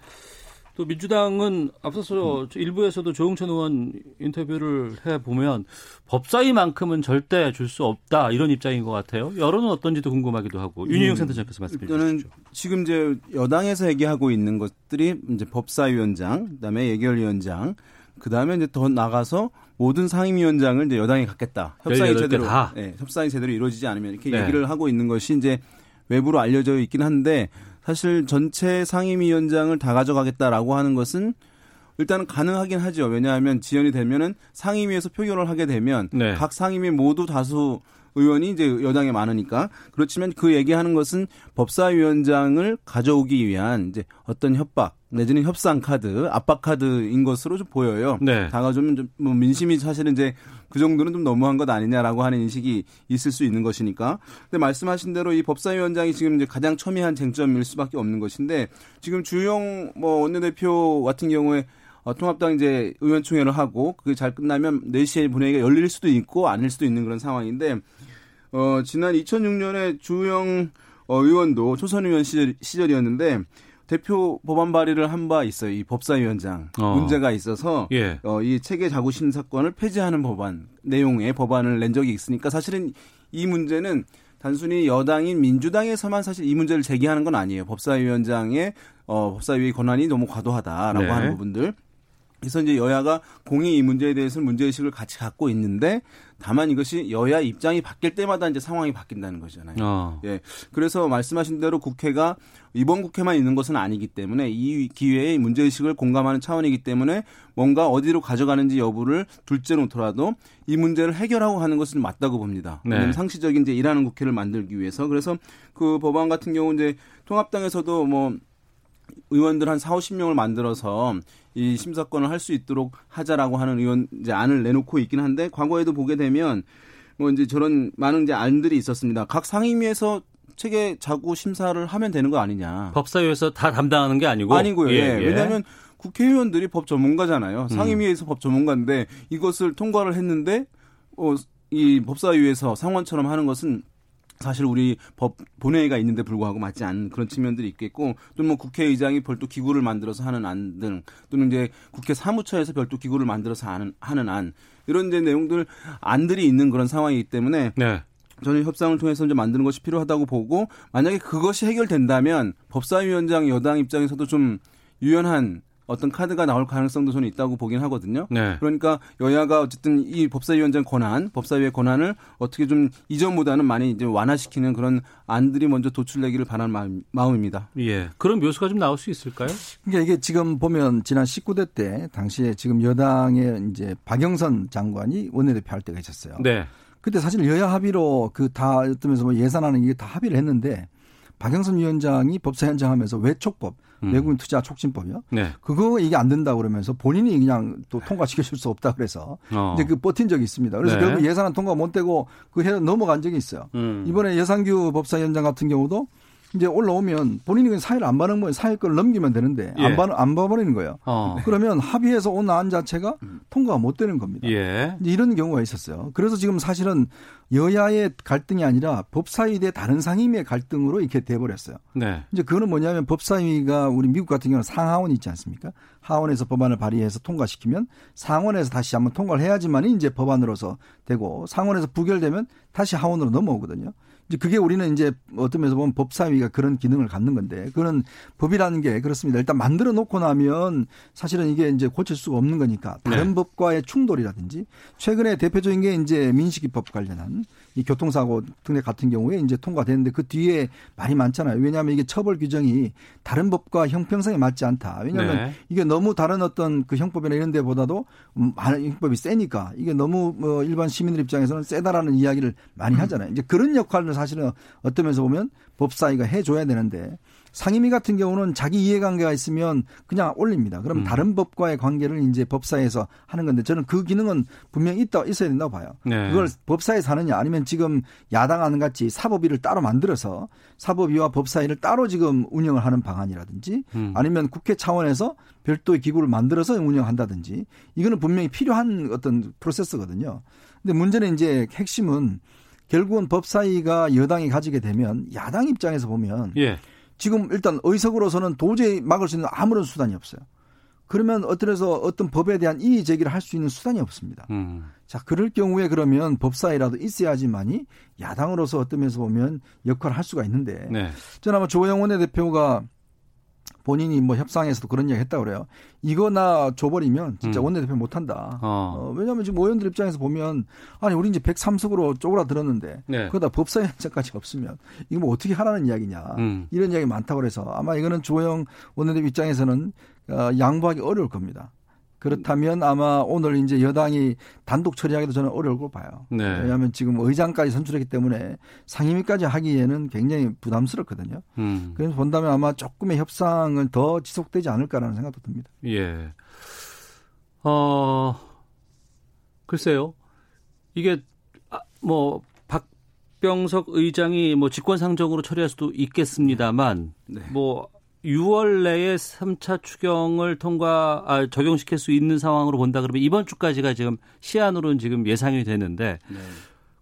Speaker 1: 또 민주당은 앞서서 일부에서도 조홍천 의원 인터뷰를 해 보면 법사위만큼은 절대 줄 수 없다 이런 입장인 것 같아요. 여론은 어떤지도 궁금하기도 하고 윤희영 센터장께서 말씀해
Speaker 9: 저는
Speaker 1: 주시죠.
Speaker 9: 지금 이제 여당에서 얘기하고 있는 것들이 이제 법사위원장, 그다음에 예결위원장, 그다음에 이제 더 나가서 모든 상임위원장을 이제 여당이 갖겠다. 협상이
Speaker 1: 18개
Speaker 9: 제대로
Speaker 1: 다.
Speaker 9: 네, 협상이 제대로 이루어지지 않으면 이렇게
Speaker 1: 네.
Speaker 9: 얘기를 하고 있는 것이 이제 외부로 알려져 있긴 한데 사실 전체 상임위원장을 다 가져가겠다라고 하는 것은 일단은 가능하긴 하죠. 왜냐하면 지연이 되면은 상임위에서 표결을 하게 되면
Speaker 1: 네.
Speaker 9: 각 상임위 모두 다수 의원이 이제 여당에 많으니까 그렇지만 그 얘기하는 것은 법사위원장을 가져오기 위한 이제 어떤 협박 내지는 협상 카드, 압박 카드인 것으로 좀 보여요.
Speaker 1: 네.
Speaker 9: 다 가져오면 좀 뭐 민심이 사실은 이제 그 정도는 좀 너무한 것 아니냐라고 하는 인식이 있을 수 있는 것이니까. 근데 말씀하신 대로 이 법사위원장이 지금 이제 가장 첨예한 쟁점일 수밖에 없는 것인데 지금 주영 뭐 원내대표 같은 경우에 어, 통합당 이제 의원총회를 하고 그게 잘 끝나면 4시에 분회의가 열릴 수도 있고 아닐 수도 있는 그런 상황인데 어, 지난 2006년에 주영 어, 의원도 초선 의원 시절, 시절이었는데 대표 법안 발의를 한 바 있어요. 이 법사위원장
Speaker 1: 어.
Speaker 9: 문제가 있어서
Speaker 1: 예.
Speaker 9: 어, 이 체계 자구 심사권을 폐지하는 법안 내용의 법안을 낸 적이 있으니까 사실은 이 문제는 단순히 여당인 민주당에서만 사실 이 문제를 제기하는 건 아니에요. 법사위원장의 어, 법사위의 권한이 너무 과도하다라고
Speaker 1: 네.
Speaker 9: 하는 부분들. 그래서 이제 여야가 공히 이 문제에 대해서 문제의식을 같이 갖고 있는데 다만 이것이 여야 입장이 바뀔 때마다 이제 상황이 바뀐다는 거잖아요.
Speaker 1: 어.
Speaker 9: 예. 그래서 말씀하신 대로 국회가 이번 국회만 있는 것은 아니기 때문에 이 기회에 문제의식을 공감하는 차원이기 때문에 뭔가 어디로 가져가는지 여부를 둘째 놓더라도 이 문제를 해결하고 하는 것은 맞다고 봅니다.
Speaker 1: 네.
Speaker 9: 상시적인 이제 일하는 국회를 만들기 위해서. 그래서 그 법안 같은 경우 이제 통합당에서도 뭐 의원들 한 4, 50명을 만들어서 이 심사권을 할 수 있도록 하자라고 하는 의원 이제 안을 내놓고 있긴 한데 과거에도 보게 되면 뭐 이제 저런 많은 이제 안들이 있었습니다. 각 상임위에서 체계 자구 심사를 하면 되는 거 아니냐.
Speaker 1: 법사위에서 다 담당하는 게 아니고
Speaker 9: 아니고요. 예, 왜냐하면 국회의원들이 법 전문가잖아요. 상임위에서 법 전문가인데 이것을 통과를 했는데 어, 이 법사위에서 상원처럼 하는 것은 사실 우리 법 본회의가 있는데 불구하고 맞지 않는 그런 측면들이 있겠고 또는 뭐 국회의장이 별도 기구를 만들어서 하는 안 등 또는 이제 국회 사무처에서 별도 기구를 만들어서 하는 하는 안 이런 이제 내용들 안들이 있는 그런 상황이기 때문에
Speaker 1: 네.
Speaker 9: 저는 협상을 통해서 이제 만드는 것이 필요하다고 보고 만약에 그것이 해결된다면 법사위원장 여당 입장에서도 좀 유연한 어떤 카드가 나올 가능성도 저는 있다고 보긴 하거든요.
Speaker 1: 네.
Speaker 9: 그러니까 여야가 어쨌든 이 법사위원장 권한, 법사위의 권한을 어떻게 좀 이전보다는 많이 이제 완화시키는 그런 안들이 먼저 도출되기를 바라는 마음, 마음입니다.
Speaker 1: 예. 그런 묘수가 좀 나올 수 있을까요?
Speaker 8: 그러니까 이게 지금 보면 지난 19대 때 당시에 지금 여당의 이제 박영선 장관이 원내대표 할 때가 있었어요.
Speaker 1: 네.
Speaker 8: 그때 사실 여야 합의로 그 다 어떤 면서 뭐 예산하는 이게 다 합의를 했는데 박영선 위원장이 법사위원장 하면서 외촉법
Speaker 1: 음.
Speaker 8: 외국인 투자 촉진법이요.
Speaker 1: 네.
Speaker 8: 그거 이게 안 된다 그러면서 본인이 그냥 또 통과시켜 줄 수 없다 그래서
Speaker 1: 어.
Speaker 8: 이제 그 버틴 적이 있습니다. 그래서
Speaker 1: 네.
Speaker 8: 결국 예산안 통과 못 되고 그 해 넘어간 적이 있어요.
Speaker 1: 음.
Speaker 8: 이번에 여상규 법사위원장 같은 경우도 이제 올라오면 본인이 사회를 안 받는 거예요. 사회 걸 넘기면 되는데
Speaker 1: 예.
Speaker 8: 안 받, 안 봐버리는 거예요.
Speaker 1: 어.
Speaker 8: 그러면 합의해서 온 안 자체가 통과가 못 되는 겁니다.
Speaker 1: 예.
Speaker 8: 이제 이런 경우가 있었어요. 그래서 지금 사실은 여야의 갈등이 아니라 법사위 대 다른 상임위의 갈등으로 이렇게 돼버렸어요.
Speaker 1: 네.
Speaker 8: 이제 그거는 뭐냐면 법사위가 우리 미국 같은 경우는 상하원이 있지 않습니까? 하원에서 법안을 발의해서 통과시키면 상원에서 다시 한번 통과를 해야지만 이제 법안으로서 되고 상원에서 부결되면 다시 하원으로 넘어오거든요. 이제 그게 우리는 이제 어떤 면에서 보면 법사위가 그런 기능을 갖는 건데 그런 법이라는 게 그렇습니다. 일단 만들어 놓고 나면 사실은 이게 이제 고칠 수가 없는 거니까 다른
Speaker 1: 네.
Speaker 8: 법과의 충돌이라든지 최근에 대표적인 게 이제 민식이법 관련한 이 교통사고 등등 같은 경우에 이제 통과됐는데 그 뒤에 말이 많잖아요. 왜냐하면 이게 처벌 규정이 다른 법과 형평성에 맞지 않다. 왜냐하면
Speaker 1: 네.
Speaker 8: 이게 너무 다른 어떤 그 형법이나 이런 데보다도 음, 많은 형법이 세니까 이게 너무 뭐 일반 시민들 입장에서는 세다라는 이야기를 많이 하잖아요. 이제 그런 역할을 사실은 어떤 면에서 보면 법사위가 해줘야 되는데 상임위 같은 경우는 자기 이해관계가 있으면 그냥 올립니다. 그럼
Speaker 1: 음.
Speaker 8: 다른 법과의 관계를 이제 법사위에서 하는 건데 저는 그 기능은 분명히 있다 있어야 된다고 봐요.
Speaker 1: 네.
Speaker 8: 그걸 법사위에서 하느냐 아니면 지금 야당하는 같이 사법위를 따로 만들어서 사법위와 법사위를 따로 지금 운영을 하는 방안이라든지
Speaker 1: 음.
Speaker 8: 아니면 국회 차원에서 별도의 기구를 만들어서 운영한다든지 이거는 분명히 필요한 어떤 프로세스거든요. 근데 문제는 이제 핵심은 결국은 법사위가 여당이 가지게 되면 야당 입장에서 보면
Speaker 1: 예.
Speaker 8: 지금 일단 의석으로서는 도저히 막을 수 있는 아무런 수단이 없어요. 그러면 어떠해서 어떤 법에 대한 이의 제기를 할 수 있는 수단이 없습니다.
Speaker 1: 음.
Speaker 8: 자, 그럴 경우에 그러면 법사위라도 있어야지만이 야당으로서 어떤 면에서 보면 역할을 할 수가 있는데
Speaker 1: 네.
Speaker 8: 저는 아마 조영원 대표가 본인이 뭐 협상에서도 그런 이야기 했다고 그래요. 이거 나 줘버리면 진짜
Speaker 1: 음.
Speaker 8: 원내대표 못한다.
Speaker 1: 어.
Speaker 8: 어, 왜냐하면 지금 의원들 입장에서 보면 아니 우리 이제 103석으로 쪼그라들었는데
Speaker 1: 네.
Speaker 8: 그러다 법사위원장까지 없으면 이거 뭐 어떻게 하라는 이야기냐
Speaker 1: 음.
Speaker 8: 이런 이야기 많다고 그래서 아마 이거는 조영 원내대표 입장에서는 어, 양보하기 어려울 겁니다. 그렇다면 아마 오늘 이제 여당이 단독 처리하기도 저는 어려울 걸 봐요.
Speaker 1: 네.
Speaker 8: 왜냐하면 지금 의장까지 선출했기 때문에 상임위까지 하기에는 굉장히 부담스럽거든요.
Speaker 1: 음.
Speaker 8: 그래서 본다면 아마 조금의 협상은 더 지속되지 않을까라는 생각도 듭니다.
Speaker 1: 예. 어, 글쎄요. 이게, 아, 뭐, 박병석 의장이 뭐 직권상정으로 처리할 수도 있겠습니다만,
Speaker 9: 네.
Speaker 1: 뭐, 6월 내에 3차 추경을 통과, 아, 적용시킬 수 있는 상황으로 본다 그러면 이번 주까지가 지금 시한으로는 지금 예상이 되는데,
Speaker 9: 네.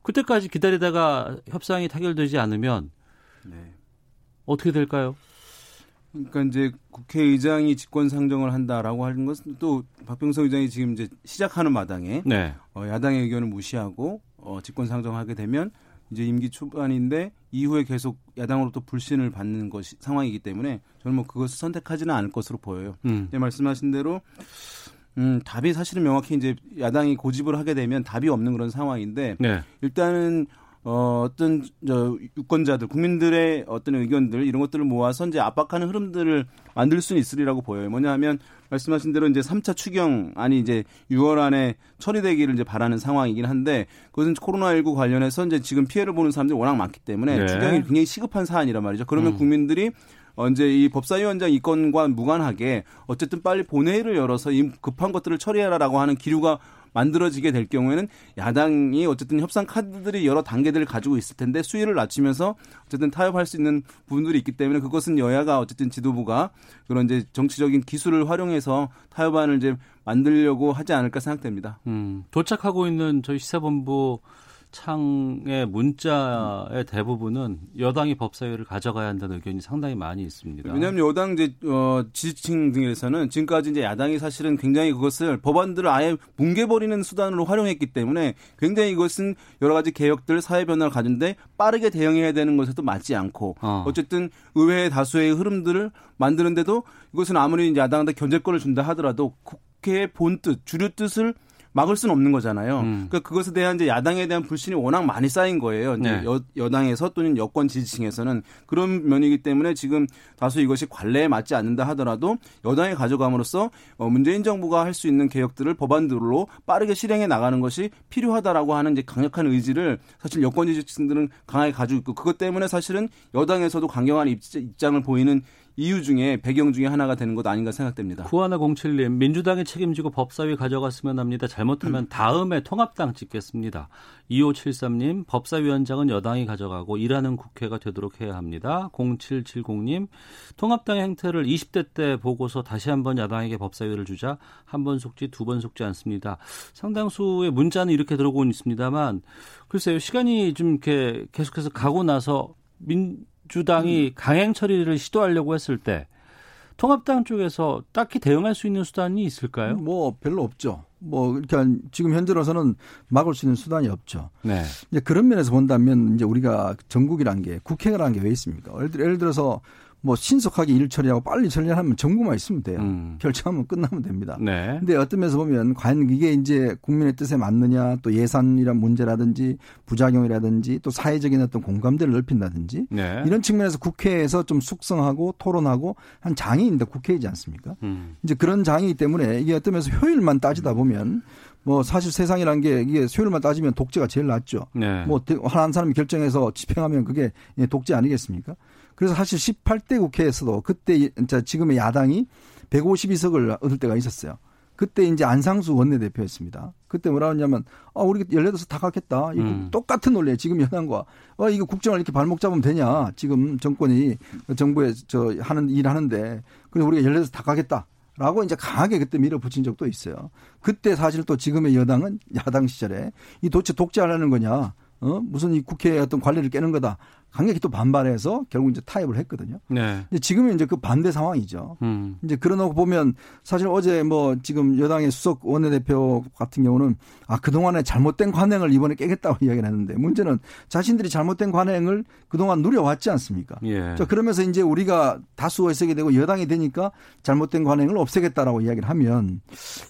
Speaker 1: 그때까지 기다리다가 협상이 타결되지 않으면
Speaker 9: 네.
Speaker 1: 어떻게 될까요?
Speaker 9: 그러니까 이제 국회의장이 직권 상정을 한다라고 하는 것은 또 박병석 의장이 지금 이제 시작하는 마당에
Speaker 1: 네.
Speaker 9: 어, 야당의 의견을 무시하고 어, 직권 상정하게 되면 이제 임기 초반인데 이후에 계속 야당으로부터 불신을 받는 것이 상황이기 때문에 저는 뭐 그것을 선택하지는 않을 것으로 보여요.
Speaker 1: 음.
Speaker 9: 이제 말씀하신 대로 음, 답이 사실은 명확히 이제 야당이 고집을 하게 되면 답이 없는 그런 상황인데
Speaker 1: 네.
Speaker 9: 일단은 어, 어떤 저 유권자들, 국민들의 어떤 의견들 이런 것들을 모아서 이제 압박하는 흐름들을 만들 수는 있으리라고 보여요. 뭐냐 하면 말씀하신 대로 이제 3차 추경안이 이제 6월 안에 처리되기를 이제 바라는 상황이긴 한데 그것은 코로나19 관련해서 이제 지금 피해를 보는 사람들이 워낙 많기 때문에
Speaker 1: 네.
Speaker 9: 추경이 굉장히 시급한 사안이란 말이죠. 그러면
Speaker 1: 음.
Speaker 9: 국민들이 언제 이 법사위원장 이건과 무관하게 어쨌든 빨리 본회의를 열어서 이 급한 것들을 처리해라라고 하는 기류가 만들어지게 될 경우에는 야당이 어쨌든 협상 카드들이 여러 단계들을 가지고 있을 텐데 수위를 낮추면서 어쨌든 타협할 수 있는 부분들이 있기 때문에 그것은 여야가 어쨌든 지도부가 그런 이제 정치적인 기술을 활용해서 타협안을 이제 만들려고 하지 않을까 생각됩니다.
Speaker 1: 음, 도착하고 있는 저희 시사본부 창의 문자의 대부분은 여당이 법사위를 가져가야 한다는 의견이 상당히 많이 있습니다.
Speaker 9: 왜냐하면 여당 이제 어, 지지층 등에서는 지금까지 이제 야당이 사실은 굉장히 그것을 법안들을 아예 뭉개버리는 수단으로 활용했기 때문에 굉장히 이것은 여러 가지 개혁들 사회 변화를 가진데 빠르게 대응해야 되는 것에도 맞지 않고
Speaker 1: 어.
Speaker 9: 어쨌든 의회 다수의 흐름들을 만드는데도 이것은 아무리 이제 야당한테 견제권을 준다 하더라도 국회의 본뜻 주류 뜻을 막을 수는 없는 거잖아요. 음. 그러니까 그것에 대한 이제 야당에 대한 불신이 워낙 많이 쌓인 거예요. 네. 여, 여당에서 또는 여권 지지층에서는 그런 면이기 때문에 지금 다소 이것이 관례에 맞지 않는다 하더라도 여당이 가져감으로써 어, 문재인 정부가 할 수 있는 개혁들을 법안들로 빠르게 실행해 나가는 것이 필요하다라고 하는 이제 강력한 의지를 사실 여권 지지층들은 강하게 가지고 있고 그것 때문에 사실은 여당에서도 강경한 입장을 보이는 이유 중에 배경 중에 하나가 되는 것 아닌가 생각됩니다.
Speaker 1: 구하나 07님 민주당이 책임지고 법사위 가져갔으면 합니다. 잘못하면 다음에 통합당 찍겠습니다. 2573님 법사위원장은 여당이 가져가고 일하는 국회가 되도록 해야 합니다. 0770님 통합당의 행태를 20대 때 보고서 다시 한번 야당에게 법사위를 주자 한 번 속지 두 번 속지 않습니다. 상당수의 문자는 이렇게 들어오고 있습니다만 글쎄요 시간이 좀 이렇게 계속해서 가고 나서 민 민주당이 강행 처리를 시도하려고 했을 때 통합당 쪽에서 딱히 대응할 수 있는 수단이 있을까요?
Speaker 8: 뭐 별로 없죠. 뭐 그러니까 지금 현재로서는 막을 수 있는 수단이 없죠. 네. 이제 그런 면에서 본다면 이제 우리가 전국이란 게 국회라는 게왜 있습니까? 예를 들어서 뭐 신속하게 일 처리하고 빨리 처리하면 정부만 있으면 돼요. 음. 결정하면 끝나면 됩니다. 네. 근데 어떤 면에서 보면 과연 이게 이제 국민의 뜻에 맞느냐 또 예산이란 문제라든지 부작용이라든지 또 사회적인 어떤 공감대를 넓힌다든지 네. 이런 측면에서 국회에서 좀 숙성하고 토론하고 한 장이 있는데 국회이지 않습니까? 음. 이제 그런 장이기 때문에 이게 어떤 면에서 효율만 따지다 보면 뭐 사실 세상이란 게 이게 효율만 따지면 독재가 제일 낫죠. 네. 뭐한 사람이 결정해서 집행하면 그게 독재 아니겠습니까? 그래서 사실 18대 국회에서도 그때 지금의 야당이 152석을 얻을 때가 있었어요. 그때 이제 안상수 원내대표였습니다. 그때 뭐라 하냐면, 아, 우리 18석 다 갖겠다. 이거 음. 똑같은 논리에 지금 여당과, 아, 이거 국정을 이렇게 발목 잡으면 되냐. 지금 정권이 정부에 저 하는 일 하는데, 그래서 우리가 18석 다 가겠다. 라고 이제 강하게 그때 밀어붙인 적도 있어요. 그때 사실 또 지금의 여당은 야당 시절에 이 도대체 독재하려는 거냐. 어? 무슨 이 국회의 어떤 관리를 깨는 거다. 강력히 또 반발해서 결국 이제 타협을 했거든요. 네. 근데 지금은 이제 그 반대 상황이죠. 음. 이제 그러놓고 보면 사실 어제 뭐 지금 여당의 수석 원내대표 같은 경우는 아, 그동안에 잘못된 관행을 이번에 깨겠다고 이야기를 했는데 문제는 자신들이 잘못된 관행을 그동안 누려왔지 않습니까? 예. 자, 그러면서 이제 우리가 다수 의석이 되고 여당이 되니까 잘못된 관행을 없애겠다라고 이야기를 하면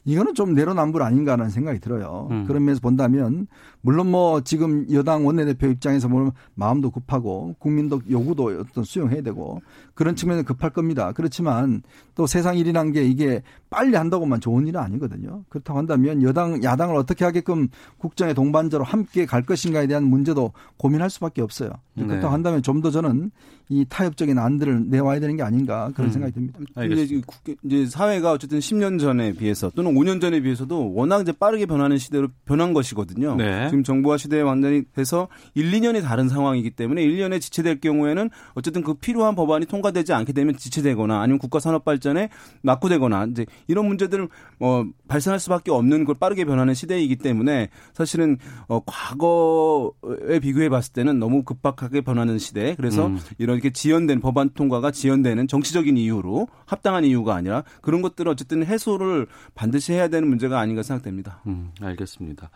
Speaker 8: 이거는 좀 내로남불 아닌가라는 생각이 들어요. 음. 그런 면에서 본다면 물론 뭐 지금 여당 원내대표 입장에서 보면 마음도 급하고 되고 국민도 요구도 어떤 수용해야 되고 그런 측면은 급할 겁니다. 그렇지만 또 세상 일이란 게 이게 빨리 한다고만 좋은 일은 아니거든요. 그렇다고 한다면 여당 야당을 어떻게 하게끔 국정의 동반자로 함께 갈 것인가에 대한 문제도 고민할 수밖에 없어요. 네. 그렇다고 한다면 좀 더 저는 이 타협적인 안들을 내와야 되는 게 아닌가 그런 음. 생각이 듭니다.
Speaker 9: 이제, 이제 사회가 어쨌든 10년 전에 비해서 또는 5년 전에 비해서도 워낙 이제 빠르게 변하는 시대로 변한 것이거든요. 네. 지금 정부와 시대에 완전히 돼서 1, 2년이 다른 상황이기 때문에 1년에 지체될 경우에는 어쨌든 그 필요한 법안이 통과되지 않게 되면 지체되거나 아니면 국가 산업 발전에 낙후되거나 이제 이런 문제들을 어 발생할 수밖에 없는 걸 빠르게 변하는 시대이기 때문에 사실은 어 과거에 비교해 봤을 때는 너무 급박하게 변하는 시대. 그래서 음. 이 렇게 지연된 법안 통과가 지연되는 정치적인 이유로 합당한 이유가 아니라 그런 것들을 어쨌든 해소를 반드시 해야 되는 문제가 아닌가 생각됩니다.
Speaker 1: 음, 알겠습니다.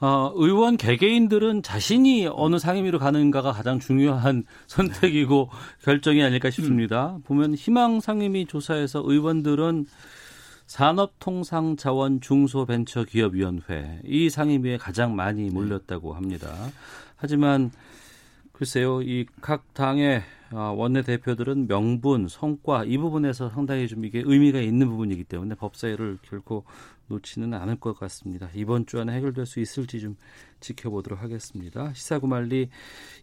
Speaker 1: 어, 의원 개개인들은 자신이 어느 상임위로 가는가가 가장 중요한 선택이고 결정이 아닐까 싶습니다. 음. 보면 희망 상임위 조사에서 의원들은 산업통상자원 중소벤처기업위원회 이 상임위에 가장 많이 몰렸다고 합니다. 하지만 글쎄요, 이 각 당의 아, 원내 대표들은 명분, 성과 이 부분에서 상당히 좀 이게 의미가 있는 부분이기 때문에 법사위를 결코 놓지는 않을 것 같습니다. 이번 주 안에 해결될 수 있을지 좀 지켜보도록 하겠습니다. 시사구말리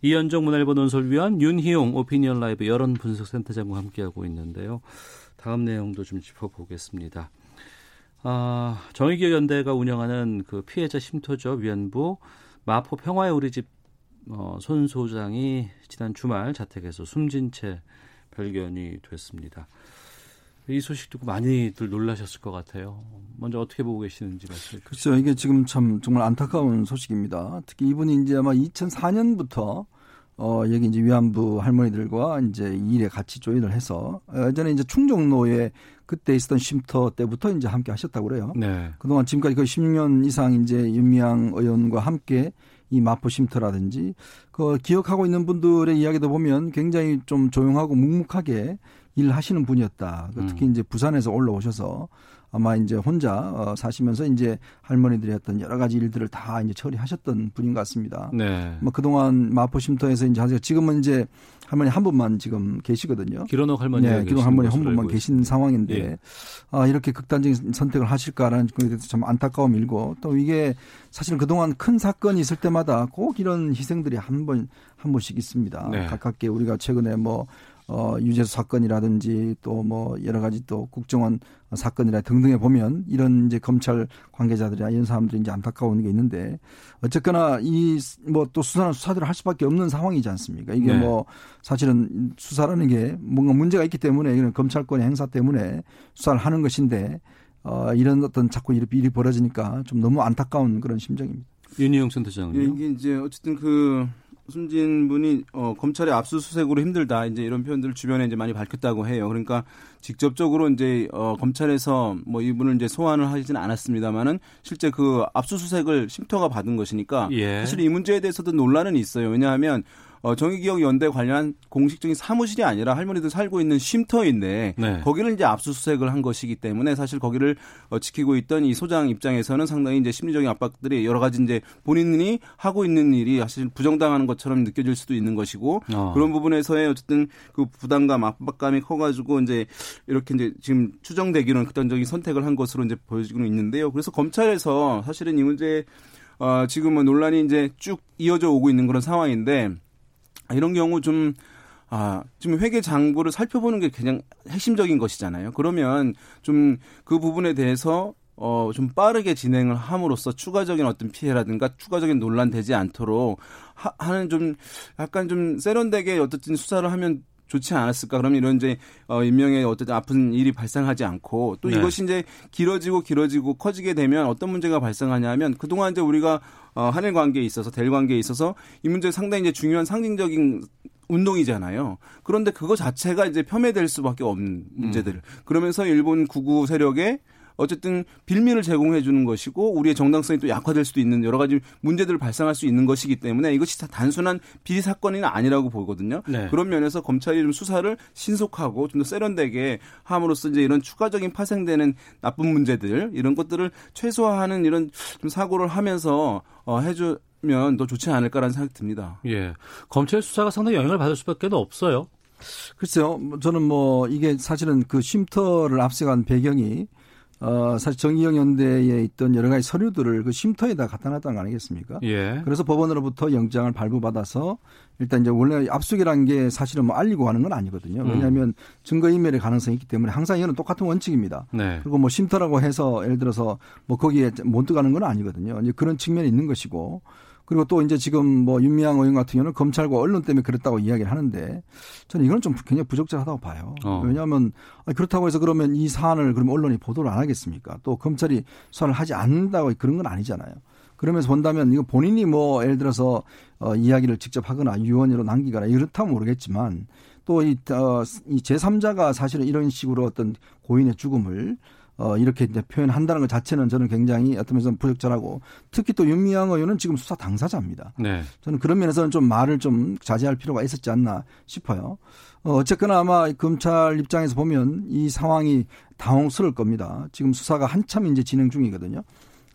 Speaker 1: 이현정 문화일보 논설위원 윤희용 오피니언 라이브 여론 분석센터장과 함께하고 있는데요. 다음 내용도 좀 짚어보겠습니다. 아, 정의기업연대가 운영하는 그 피해자 쉼터죠 위안부 마포 평화의 우리 집 어, 손 소장이 지난 주말 자택에서 숨진 채 발견이 됐습니다. 이 소식 듣고 많이들 놀라셨을 것 같아요. 먼저 어떻게 보고 계시는지 말씀해 주시죠.
Speaker 8: 그렇죠. 이게 지금 참 정말 안타까운 소식입니다. 특히 이분이 이제 아마 2004년부터 어, 여기 이제 위안부 할머니들과 이제 일에 같이 조인을 해서 예전에 이제 충정로에 그때 있었던 쉼터 때부터 이제 함께 하셨다고 그래요. 네. 그동안 지금까지 거의 10년 이상 이제 윤미향 의원과 함께 이 마포 쉼터라든지 그 기억하고 있는 분들의 이야기도 보면 굉장히 좀 조용하고 묵묵하게 일하시는 분이었다. 그 음. 특히 이제 부산에서 올라오셔서 아마 이제 혼자 어, 사시면서 이제 할머니들이 했던 여러 가지 일들을 다 이제 처리하셨던 분인 것 같습니다.
Speaker 1: 네.
Speaker 8: 뭐 그동안 마포 쉼터에서 이제 하세요. 지금은 이제 할머니 한 분만 지금 계시거든요.
Speaker 1: 기론옥 할머니
Speaker 8: 네, 기록 할머니 한 분만 계신
Speaker 1: 있습니다.
Speaker 8: 상황인데
Speaker 1: 예.
Speaker 8: 아, 이렇게 극단적인 선택을 하실까라는 거에 대해서 참 안타까움이 일고 또 이게 사실 그동안 큰 사건이 있을 때마다 꼭 이런 희생들이 한 번 한 번씩 있습니다.
Speaker 1: 네.
Speaker 8: 가깝게 우리가 최근에 뭐 어, 유재수 사건이라든지 또 뭐 여러 가지 또 국정원 사건이라 등등에 보면 이런 이제 검찰 관계자들이나 이런 사람들이 이제 안타까운 게 있는데 어쨌거나 이 뭐 또 수사는 수사대로 할 수밖에 없는 상황이지 않습니까? 이게
Speaker 1: 네.
Speaker 8: 뭐 사실은 수사라는 게 뭔가 문제가 있기 때문에 이런 검찰권의 행사 때문에 수사를 하는 것인데 어, 이런 어떤 자꾸 일이, 일이 벌어지니까 좀 너무 안타까운 그런 심정입니다.
Speaker 1: 윤희용
Speaker 9: 예,
Speaker 1: 센터장은요.
Speaker 9: 이게 이제 어쨌든 그 숨진 분이 어, 검찰의 압수수색으로 힘들다 이제 이런 표현들을 주변에 이제 많이 밝혔다고 해요. 그러니까 직접적으로 이제 어, 검찰에서 뭐 이분을 이제 소환을 하지는 않았습니다만은 실제 그 압수수색을 쉼터가 받은 것이니까
Speaker 1: 예.
Speaker 9: 사실 이 문제에 대해서도 논란은 있어요. 왜냐하면 어, 정의기억 연대 관련 공식적인 사무실이 아니라 할머니들 살고 있는 쉼터인데
Speaker 1: 네.
Speaker 9: 거기를 이제 압수수색을 한 것이기 때문에 사실 거기를 어, 지키고 있던 이 소장 입장에서는 상당히 이제 심리적인 압박들이 여러 가지 이제 본인이 하고 있는 일이 사실 부정당하는 것처럼 느껴질 수도 있는 것이고
Speaker 1: 어.
Speaker 9: 그런 부분에서의 어쨌든 그 부담감 압박감이 커가지고 이제 이렇게 이제 지금 추정되기로는 극단적인 선택을 한 것으로 이제 보여지고 있는데요. 그래서 검찰에서 사실은 이 문제 어, 지금은 논란이 이제 쭉 이어져 오고 있는 그런 상황인데 이런 경우 좀 아, 지금 회계 장부를 살펴보는 게 그냥 핵심적인 것이잖아요. 그러면 좀 그 부분에 대해서 어, 좀 빠르게 진행을 함으로써 추가적인 어떤 피해라든가 추가적인 논란 되지 않도록 하, 하는 좀 약간 좀 세련되게 어쨌든 수사를 하면 좋지 않았을까? 그러면 이런 이제 어 인명의 어떤 아픈 일이 발생하지 않고 또
Speaker 1: 네.
Speaker 9: 이것이 이제 길어지고 길어지고 커지게 되면 어떤 문제가 발생하냐면 그동안 이제 우리가 어 한일 관계에 있어서 대일 관계에 있어서 이 문제 상당히 이제 중요한 상징적인 운동이잖아요. 그런데 그거 자체가 이제 폄훼될 수밖에 없는 문제들. 그러면서 일본 구구 세력에 어쨌든 빌미를 제공해 주는 것이고 우리의 정당성이 또 약화될 수도 있는 여러 가지 문제들을 발생할 수 있는 것이기 때문에 이것이 다 단순한 비리 사건은 아니라고 보거든요.
Speaker 1: 네.
Speaker 9: 그런 면에서 검찰이 좀 수사를 신속하고 좀 더 세련되게 함으로써 이제 이런 추가적인 파생되는 나쁜 문제들 이런 것들을 최소화하는 이런 좀 사고를 하면서 어 해주 면 더 좋지 않을까라는 생각이 듭니다.
Speaker 1: 예. 검찰 수사가 상당히 영향을 받을 수밖에 없어요.
Speaker 8: 글쎄요, 뭐 저는 뭐 이게 사실은 그 쉼터를 앞세간 배경이 어 사실 정의영 연대에 있던 여러 가지 서류들을 그 쉼터에다 갖다 놨다는 거 아니겠습니까?
Speaker 1: 예.
Speaker 8: 그래서 법원으로부터 영장을 발부받아서 일단 이제 원래 압수기란 게 사실은 뭐 알리고 하는 건 아니거든요.
Speaker 1: 음.
Speaker 8: 왜냐하면 증거인멸의 가능성이 있기 때문에 항상 이거는 똑같은 원칙입니다.
Speaker 1: 네.
Speaker 8: 그리고 뭐 쉼터라고 해서 예를 들어서 뭐 거기에 못 들어가는 건 아니거든요. 이제 그런 측면이 있는 것이고 그리고 또 이제 지금 뭐 윤미향 의원 같은 경우는 검찰과 언론 때문에 그랬다고 이야기를 하는데 저는 이건 좀 굉장히 부적절하다고 봐요.
Speaker 1: 어.
Speaker 8: 왜냐하면 아니, 그렇다고 해서 그러면 이 사안을 그럼 언론이 보도를 안 하겠습니까? 또 검찰이 수사를 하지 않는다고 그런 건 아니잖아요. 그러면서 본다면 이거 본인이 뭐 예를 들어서 어, 이야기를 직접 하거나 유언으로 남기거나 이렇다면 모르겠지만 또이 어, 이 제3자가 사실은 이런 식으로 어떤 고인의 죽음을 어, 이렇게 이제 표현한다는 것 자체는 저는 굉장히 어떤 면에서 부적절하고 특히 또 윤미향 의원은 지금 수사 당사자입니다.
Speaker 1: 네.
Speaker 8: 저는 그런 면에서는 좀 말을 좀 자제할 필요가 있었지 않나 싶어요. 어, 어쨌거나 아마 검찰 입장에서 보면 이 상황이 당혹스러울 겁니다. 지금 수사가 한참 이제 진행 중이거든요.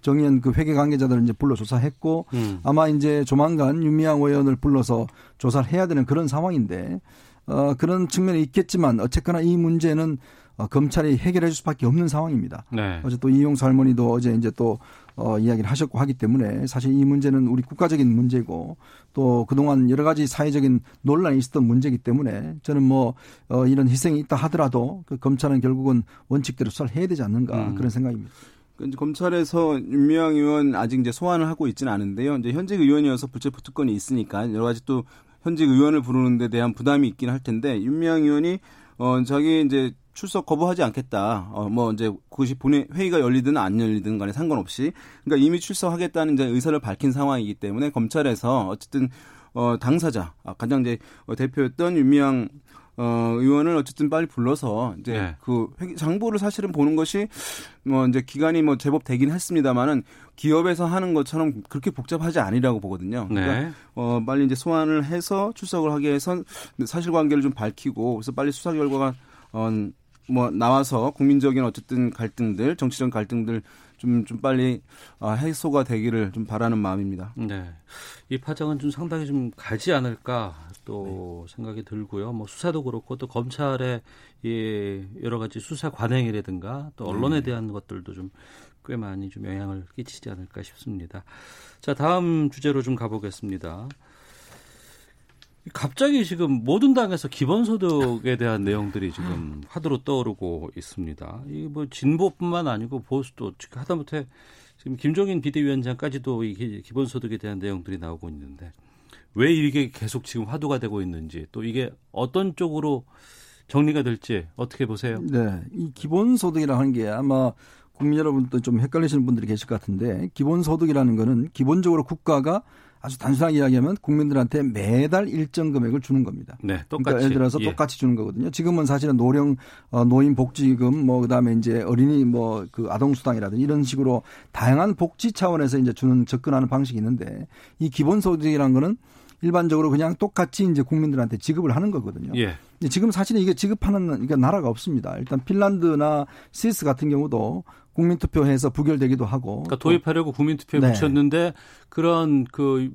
Speaker 8: 정의연 그 회계 관계자들을 이제 불러 조사했고
Speaker 1: 음.
Speaker 8: 아마 이제 조만간 윤미향 의원을 불러서 조사를 해야 되는 그런 상황인데 어, 그런 측면이 있겠지만 어쨌거나 이 문제는 어, 검찰이 해결해 줄 수밖에 없는 상황입니다.
Speaker 1: 네.
Speaker 8: 어제 또 이용수 할머니도 어제 이제 또 어, 이야기를 하셨고 하기 때문에 사실 이 문제는 우리 국가적인 문제고 또 그동안 여러 가지 사회적인 논란이 있었던 문제이기 때문에 저는 뭐 어, 이런 희생이 있다 하더라도 그 검찰은 결국은 원칙대로 수사를 해야 되지 않는가
Speaker 1: 음.
Speaker 8: 그런 생각입니다.
Speaker 9: 그 검찰에서 윤미향 의원 아직 이제 소환을 하고 있지는 않은데요. 이제 현직 의원이어서 불체포 특권이 있으니까 여러 가지 또 현직 의원을 부르는 데 대한 부담이 있긴 할 텐데 윤미향 의원이 어 자기 이제 출석 거부하지 않겠다. 어 뭐 이제 그것이 본회 회의가 열리든 안 열리든 간에 상관없이 그러니까 이미 출석하겠다는 이제 의사를 밝힌 상황이기 때문에 검찰에서 어쨌든 어 당사자 아, 가장 이제 어, 대표였던 윤미향 어, 의원을 어쨌든 빨리 불러서 이제
Speaker 1: 네.
Speaker 9: 그 장부를 사실은 보는 것이 뭐 이제 기간이 뭐 제법 되긴 했습니다만은 기업에서 하는 것처럼 그렇게 복잡하지 않으라고 보거든요. 그러니까
Speaker 1: 네.
Speaker 9: 어, 빨리 이제 소환을 해서 출석을 하게 해서 사실관계를 좀 밝히고 그래서 빨리 수사 결과가 어, 뭐 나와서 국민적인 어쨌든 갈등들, 정치적 갈등들 좀, 좀 빨리 아, 해소가 되기를 좀 바라는 마음입니다.
Speaker 1: 네. 이 파장은 좀 상당히 좀 가지 않을까 또 네. 생각이 들고요. 뭐 수사도 그렇고 또 검찰의 이 여러 가지 수사 관행이라든가 또 언론에 네. 대한 것들도 좀 꽤 많이 좀 영향을 끼치지 않을까 싶습니다. 자, 다음 주제로 좀 가보겠습니다. 갑자기 지금 모든 당에서 기본소득에 대한 내용들이 지금 화두로 떠오르고 있습니다. 이 뭐 진보뿐만 아니고 보수도 하다못해 지금 김종인 비대위원장까지도 이 기본소득에 대한 내용들이 나오고 있는데 왜 이게 계속 지금 화두가 되고 있는지 또 이게 어떤 쪽으로 정리가 될지 어떻게 보세요?
Speaker 8: 네, 이 기본소득이라는 하게 아마 국민 여러분도 좀 헷갈리시는 분들이 계실 것 같은데 기본소득이라는 거는 기본적으로 국가가 아주 단순하게 이야기하면 국민들한테 매달 일정 금액을 주는 겁니다.
Speaker 1: 네, 똑같이.
Speaker 8: 그러니까 예를 들어서 예. 똑같이 주는 거거든요. 지금은 사실은 노령 어, 노인 복지금 뭐 그다음에 이제 어린이 뭐 그 아동 수당이라든지 이런 식으로 다양한 복지 차원에서 이제 주는 접근하는 방식이 있는데 이 기본 소득이라는 거는 일반적으로 그냥 똑같이 이제 국민들한테 지급을 하는 거거든요.
Speaker 1: 예.
Speaker 8: 지금 사실은 이게 지급하는 그러니까 나라가 없습니다. 일단 핀란드나 스위스 같은 경우도 국민투표해서 부결되기도 하고.
Speaker 1: 그러니까 도입하려고 국민투표에 네. 붙였는데 그런 그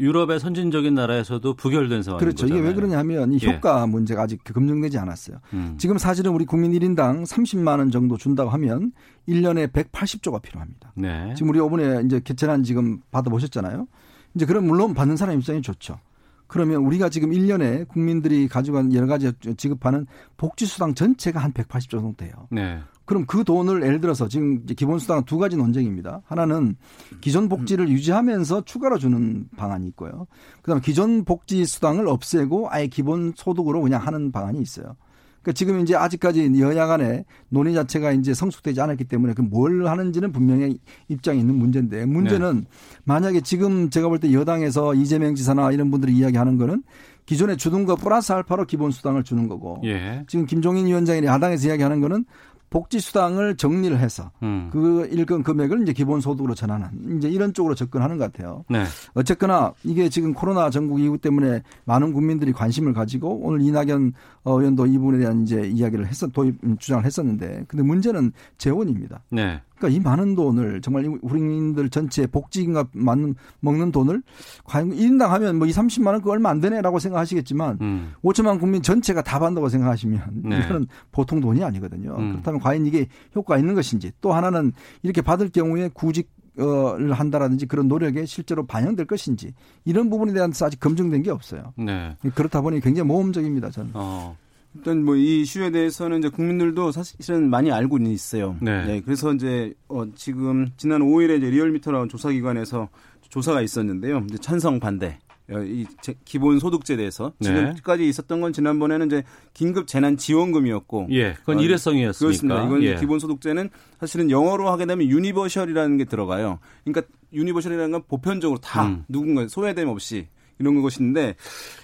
Speaker 1: 유럽의 선진적인 나라에서도 부결된 상황인
Speaker 8: 그렇죠.
Speaker 1: 거잖아요.
Speaker 8: 이게 왜 그러냐면 이 예. 효과 예. 문제가 아직 검증되지 않았어요. 음. 지금 사실은 우리 국민 1인당 30만 원 정도 준다고 하면 1년에 180조가 필요합니다.
Speaker 1: 네.
Speaker 8: 지금 우리 이번에 이제 개천안 지금 받아보셨잖아요. 이제 그럼 물론 받는 사람 입장이 좋죠. 그러면 우리가 지금 1년에 국민들이 가져간 여러 가지 지급하는 복지수당 전체가 한 180조 정도 돼요.
Speaker 1: 네.
Speaker 8: 그럼 그 돈을 예를 들어서 지금 기본수당 두 가지 논쟁입니다. 하나는 기존 복지를 음. 유지하면서 추가로 주는 방안이 있고요. 그다음에 기존 복지 수당을 없애고 아예 기본 소득으로 그냥 하는 방안이 있어요. 그러니까 지금 이제 아직까지 여야 간에 논의 자체가 이제 성숙되지 않았기 때문에 그 뭘 하는지는 분명히 입장이 있는 문제인데 문제는 네. 만약에 지금 제가 볼 때 여당에서 이재명 지사나 이런 분들이 이야기하는 거는 기존에 주던 거 플러스 알파로 기본 수당을 주는 거고
Speaker 1: 예.
Speaker 8: 지금 김종인 위원장이 야당에서 이야기하는 거는 복지수당을 정리를 해서 음. 그 일건 금액을 이제 기본소득으로 전환한 이제 이런 쪽으로 접근하는 것 같아요.
Speaker 1: 네.
Speaker 8: 어쨌거나 이게 지금 코로나 전국 이후 때문에 많은 국민들이 관심을 가지고 오늘 이낙연 의원도 이 부분에 대한 이제 이야기를 했었 도입 주장을 했었는데 근데 문제는 재원입니다.
Speaker 1: 네.
Speaker 8: 그러니까 이 많은 돈을 정말 우리민들 전체 복지인가 맞는 먹는 돈을 과연 1인당 하면 뭐 2, 30만 원 그 얼마 안 되네라고 생각하시겠지만 음. 5천만 국민 전체가 다 받는다고 생각하시면 네. 이거는 보통 돈이 아니거든요. 음. 그렇다면 과연 이게 효과가 있는 것인지 또 하나는 이렇게 받을 경우에 구직 을 한다라든지 그런 노력에 실제로 반영될 것인지 이런 부분에 대해서 아직 검증된 게 없어요.
Speaker 1: 네.
Speaker 8: 그렇다 보니 굉장히 모험적입니다. 저는.
Speaker 1: 어.
Speaker 9: 일단 뭐 이 이슈에 대해서는 이제 국민들도 사실은 많이 알고 있어요.
Speaker 1: 네.
Speaker 9: 네 그래서 이제 어 지금 지난 5일에 이제 리얼미터라는 조사기관에서 조사가 있었는데요. 이제 찬성 반대. 어, 이 기본 소득제에 대해서 네. 지금까지 있었던 건 지난번에는 이제 긴급 재난 지원금이었고
Speaker 1: 예 그건 어, 일회성이었으니까
Speaker 9: 그렇습니다. 이건 예. 기본 소득제는 사실은 영어로 하게 되면 universal이라는 게 들어가요. 그러니까 universal이라는 건 보편적으로 다 음. 누군가 소외됨 없이 이런 것인데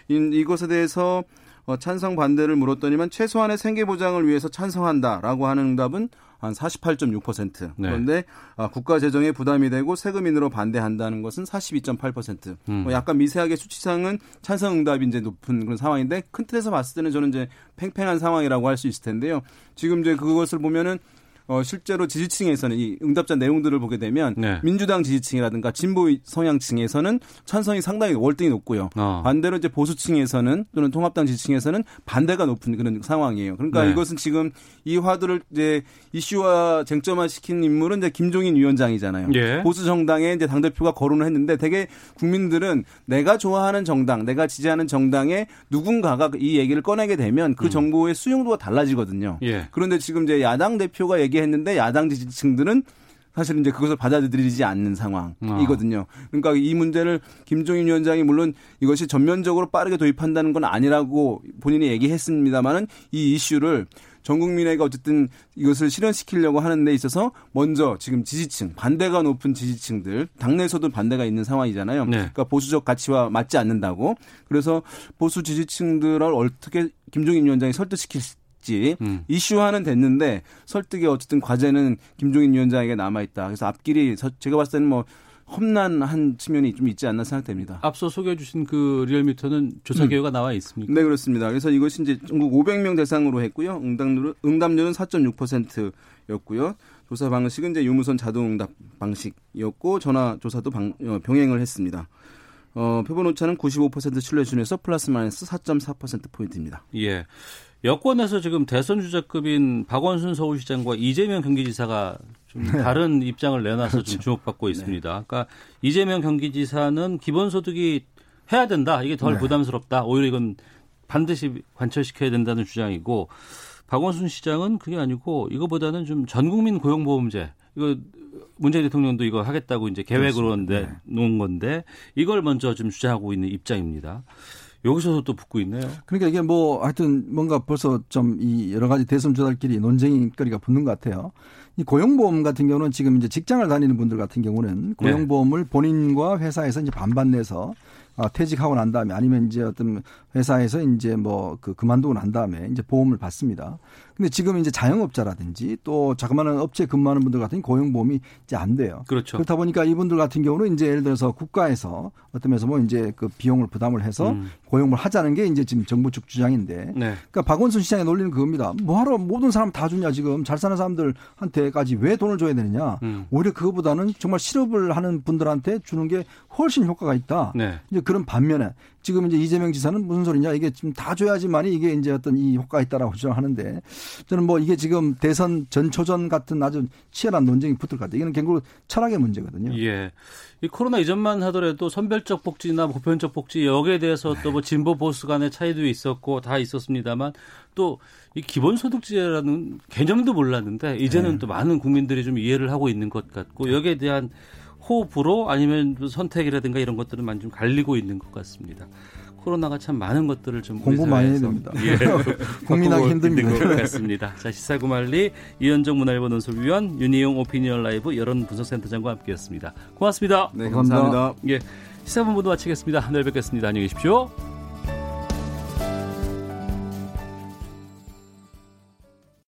Speaker 9: 이것에 대해서 어, 찬성 반대를 물었더니만 최소한의 생계 보장을 위해서 찬성한다라고 하는 응답은 한 48.6%. 네. 그런데 아, 국가 재정에 부담이 되고 세금 인상으로 반대한다는 것은 42.8%. 음. 뭐 약간 미세하게 수치상은 찬성 응답이 이제 높은 그런 상황인데 큰 틀에서 봤을 때는 저는 이제 팽팽한 상황이라고 할 수 있을 텐데요. 지금 이제 그것을 보면은 어, 실제로 지지층에서는 이 응답자 내용들을 보게 되면 네. 민주당 지지층이라든가 진보 성향층에서는 찬성이 상당히 월등히 높고요. 어. 반대로 이제 보수층에서는 또는 통합당 지지층에서는 반대가 높은 그런 상황이에요. 그러니까 네. 이것은 지금 이 화두를 이제 이슈화 쟁점화 시킨 인물은 이제 김종인 위원장이잖아요.
Speaker 1: 예.
Speaker 9: 보수 정당에 이제 당 대표가 거론을 했는데 되게 국민들은 내가 좋아하는 정당, 내가 지지하는 정당에 누군가가 이 얘기를 꺼내게 되면 그 음. 정보의 수용도가 달라지거든요.
Speaker 1: 예.
Speaker 9: 그런데 지금 이제 야당 대표가 얘기 얘기했는데 야당 지지층들은 사실 이제 그것을 받아들이지 않는 상황이거든요. 그러니까 이 문제를 김종인 위원장이 물론 이것이 전면적으로 빠르게 도입한다는 건 아니라고 본인이 얘기했습니다만은 이 이슈를 전 국민에게 어쨌든 이것을 실현시키려고 하는 데 있어서 먼저 지금 지지층 반대가 높은 지지층들 당내에서도 반대가 있는 상황이잖아요.
Speaker 1: 네.
Speaker 9: 그러니까 보수적 가치와 맞지 않는다고 그래서 보수 지지층들을 어떻게 김종인 위원장이 설득시킬 있지 음. 이슈화는 됐는데 설득의 어쨌든 과제는 김종인 위원장에게 남아 있다. 그래서 앞길이 제가 봤을 때는 뭐 험난한 측면이 좀 있지 않나 생각됩니다.
Speaker 1: 앞서 소개해 주신 그 리얼미터는 조사 결과가 음. 나와 있습니까?
Speaker 9: 네, 그렇습니다. 그래서 이것이 이제 전국 500명 대상으로 했고요. 응답률은, 응답률은 4.6%였고요. 조사 방식은 이제 유무선 자동 응답 방식이었고 전화 조사도 방, 어, 병행을 했습니다. 어, 표본 오차는 95% 신뢰 순에서 플러스 마이너스 4.4% 포인트입니다.
Speaker 1: 예. 여권에서 지금 대선 주자급인 박원순 서울시장과 이재명 경기지사가 좀 네. 다른 입장을 내놔서 그렇죠. 좀 주목받고 있습니다. 네. 그러니까 이재명 경기지사는 기본소득이 해야 된다. 이게 덜 네. 부담스럽다. 오히려 이건 반드시 관철시켜야 된다는 주장이고 박원순 시장은 그게 아니고 이거보다는 좀 전국민 고용보험제 이거 문재인 대통령도 이거 하겠다고 이제 계획으로 네. 놓은 건데 이걸 먼저 좀 주장하고 있는 입장입니다. 여기서도 또 붙고 있네요.
Speaker 8: 그러니까 이게 뭐 하여튼 뭔가 벌써 좀 이 여러 가지 대선 주자들끼리 논쟁거리가 붙는 것 같아요. 이 고용보험 같은 경우는 지금 이제 직장을 다니는 분들 같은 경우는 고용보험을 네. 본인과 회사에서 이제 반반 내서 아, 퇴직하고 난 다음에 아니면 이제 어떤 회사에서 이제 뭐 그 그만두고 난 다음에 이제 보험을 받습니다. 근데 지금 이제 자영업자라든지 또 자그마한 업체 근무하는 분들 같은 고용보험이 이제 안 돼요.
Speaker 1: 그렇죠.
Speaker 8: 그렇다 보니까 이분들 같은 경우는 이제 예를 들어서 국가에서 어떤 면에서 뭐 이제 그 비용을 부담을 해서 음. 고용을 하자는 게 이제 지금 정부 측 주장인데. 네. 그러니까 박원순 시장의 논리는 그겁니다. 뭐하러 모든 사람 다 주냐 지금 잘 사는 사람들한테까지 왜 돈을 줘야 되느냐. 음. 오히려 그거보다는 정말 실업을 하는 분들한테 주는 게 훨씬 효과가 있다. 네. 이제 그런 반면에 지금 이제 이재명 지사는 무슨 소리냐 이게 지금 다 줘야지만이 이게 이제 어떤 이 효과가 있다라고 주장하는데 저는 뭐 이게 지금 대선 전초전 같은 아주 치열한 논쟁이 붙을 것 같아요. 이거는 결국 철학의 문제거든요.
Speaker 1: 예. 이 코로나 이전만 하더라도 선별적 복지나 보편적 복지 여기에 대해서 또뭐 진보 보수 간의 차이도 있었고 다 있었습니다만 또 이 기본소득제라는 개념도 몰랐는데 이제는 네. 또 많은 국민들이 좀 이해를 하고 있는 것 같고 여기에 대한 호불호 아니면 선택이라든가 이런 것들은 많이 좀 갈리고 있는 것 같습니다. 코로나가 참 많은 것들을 좀
Speaker 8: 공부 많이 해야 됩니다. 예,
Speaker 1: 국민하기 힘듭니다. 것 같습니다. 자 시사구말리 이현정 문화일보 논설위원 윤희용 오피니언 라이브 여론 분석센터장과 함께했습니다. 고맙습니다.
Speaker 9: 네, 감사합니다.
Speaker 1: 예, 시사본부도 마치겠습니다. 내일 뵙겠습니다. 안녕히 계십시오.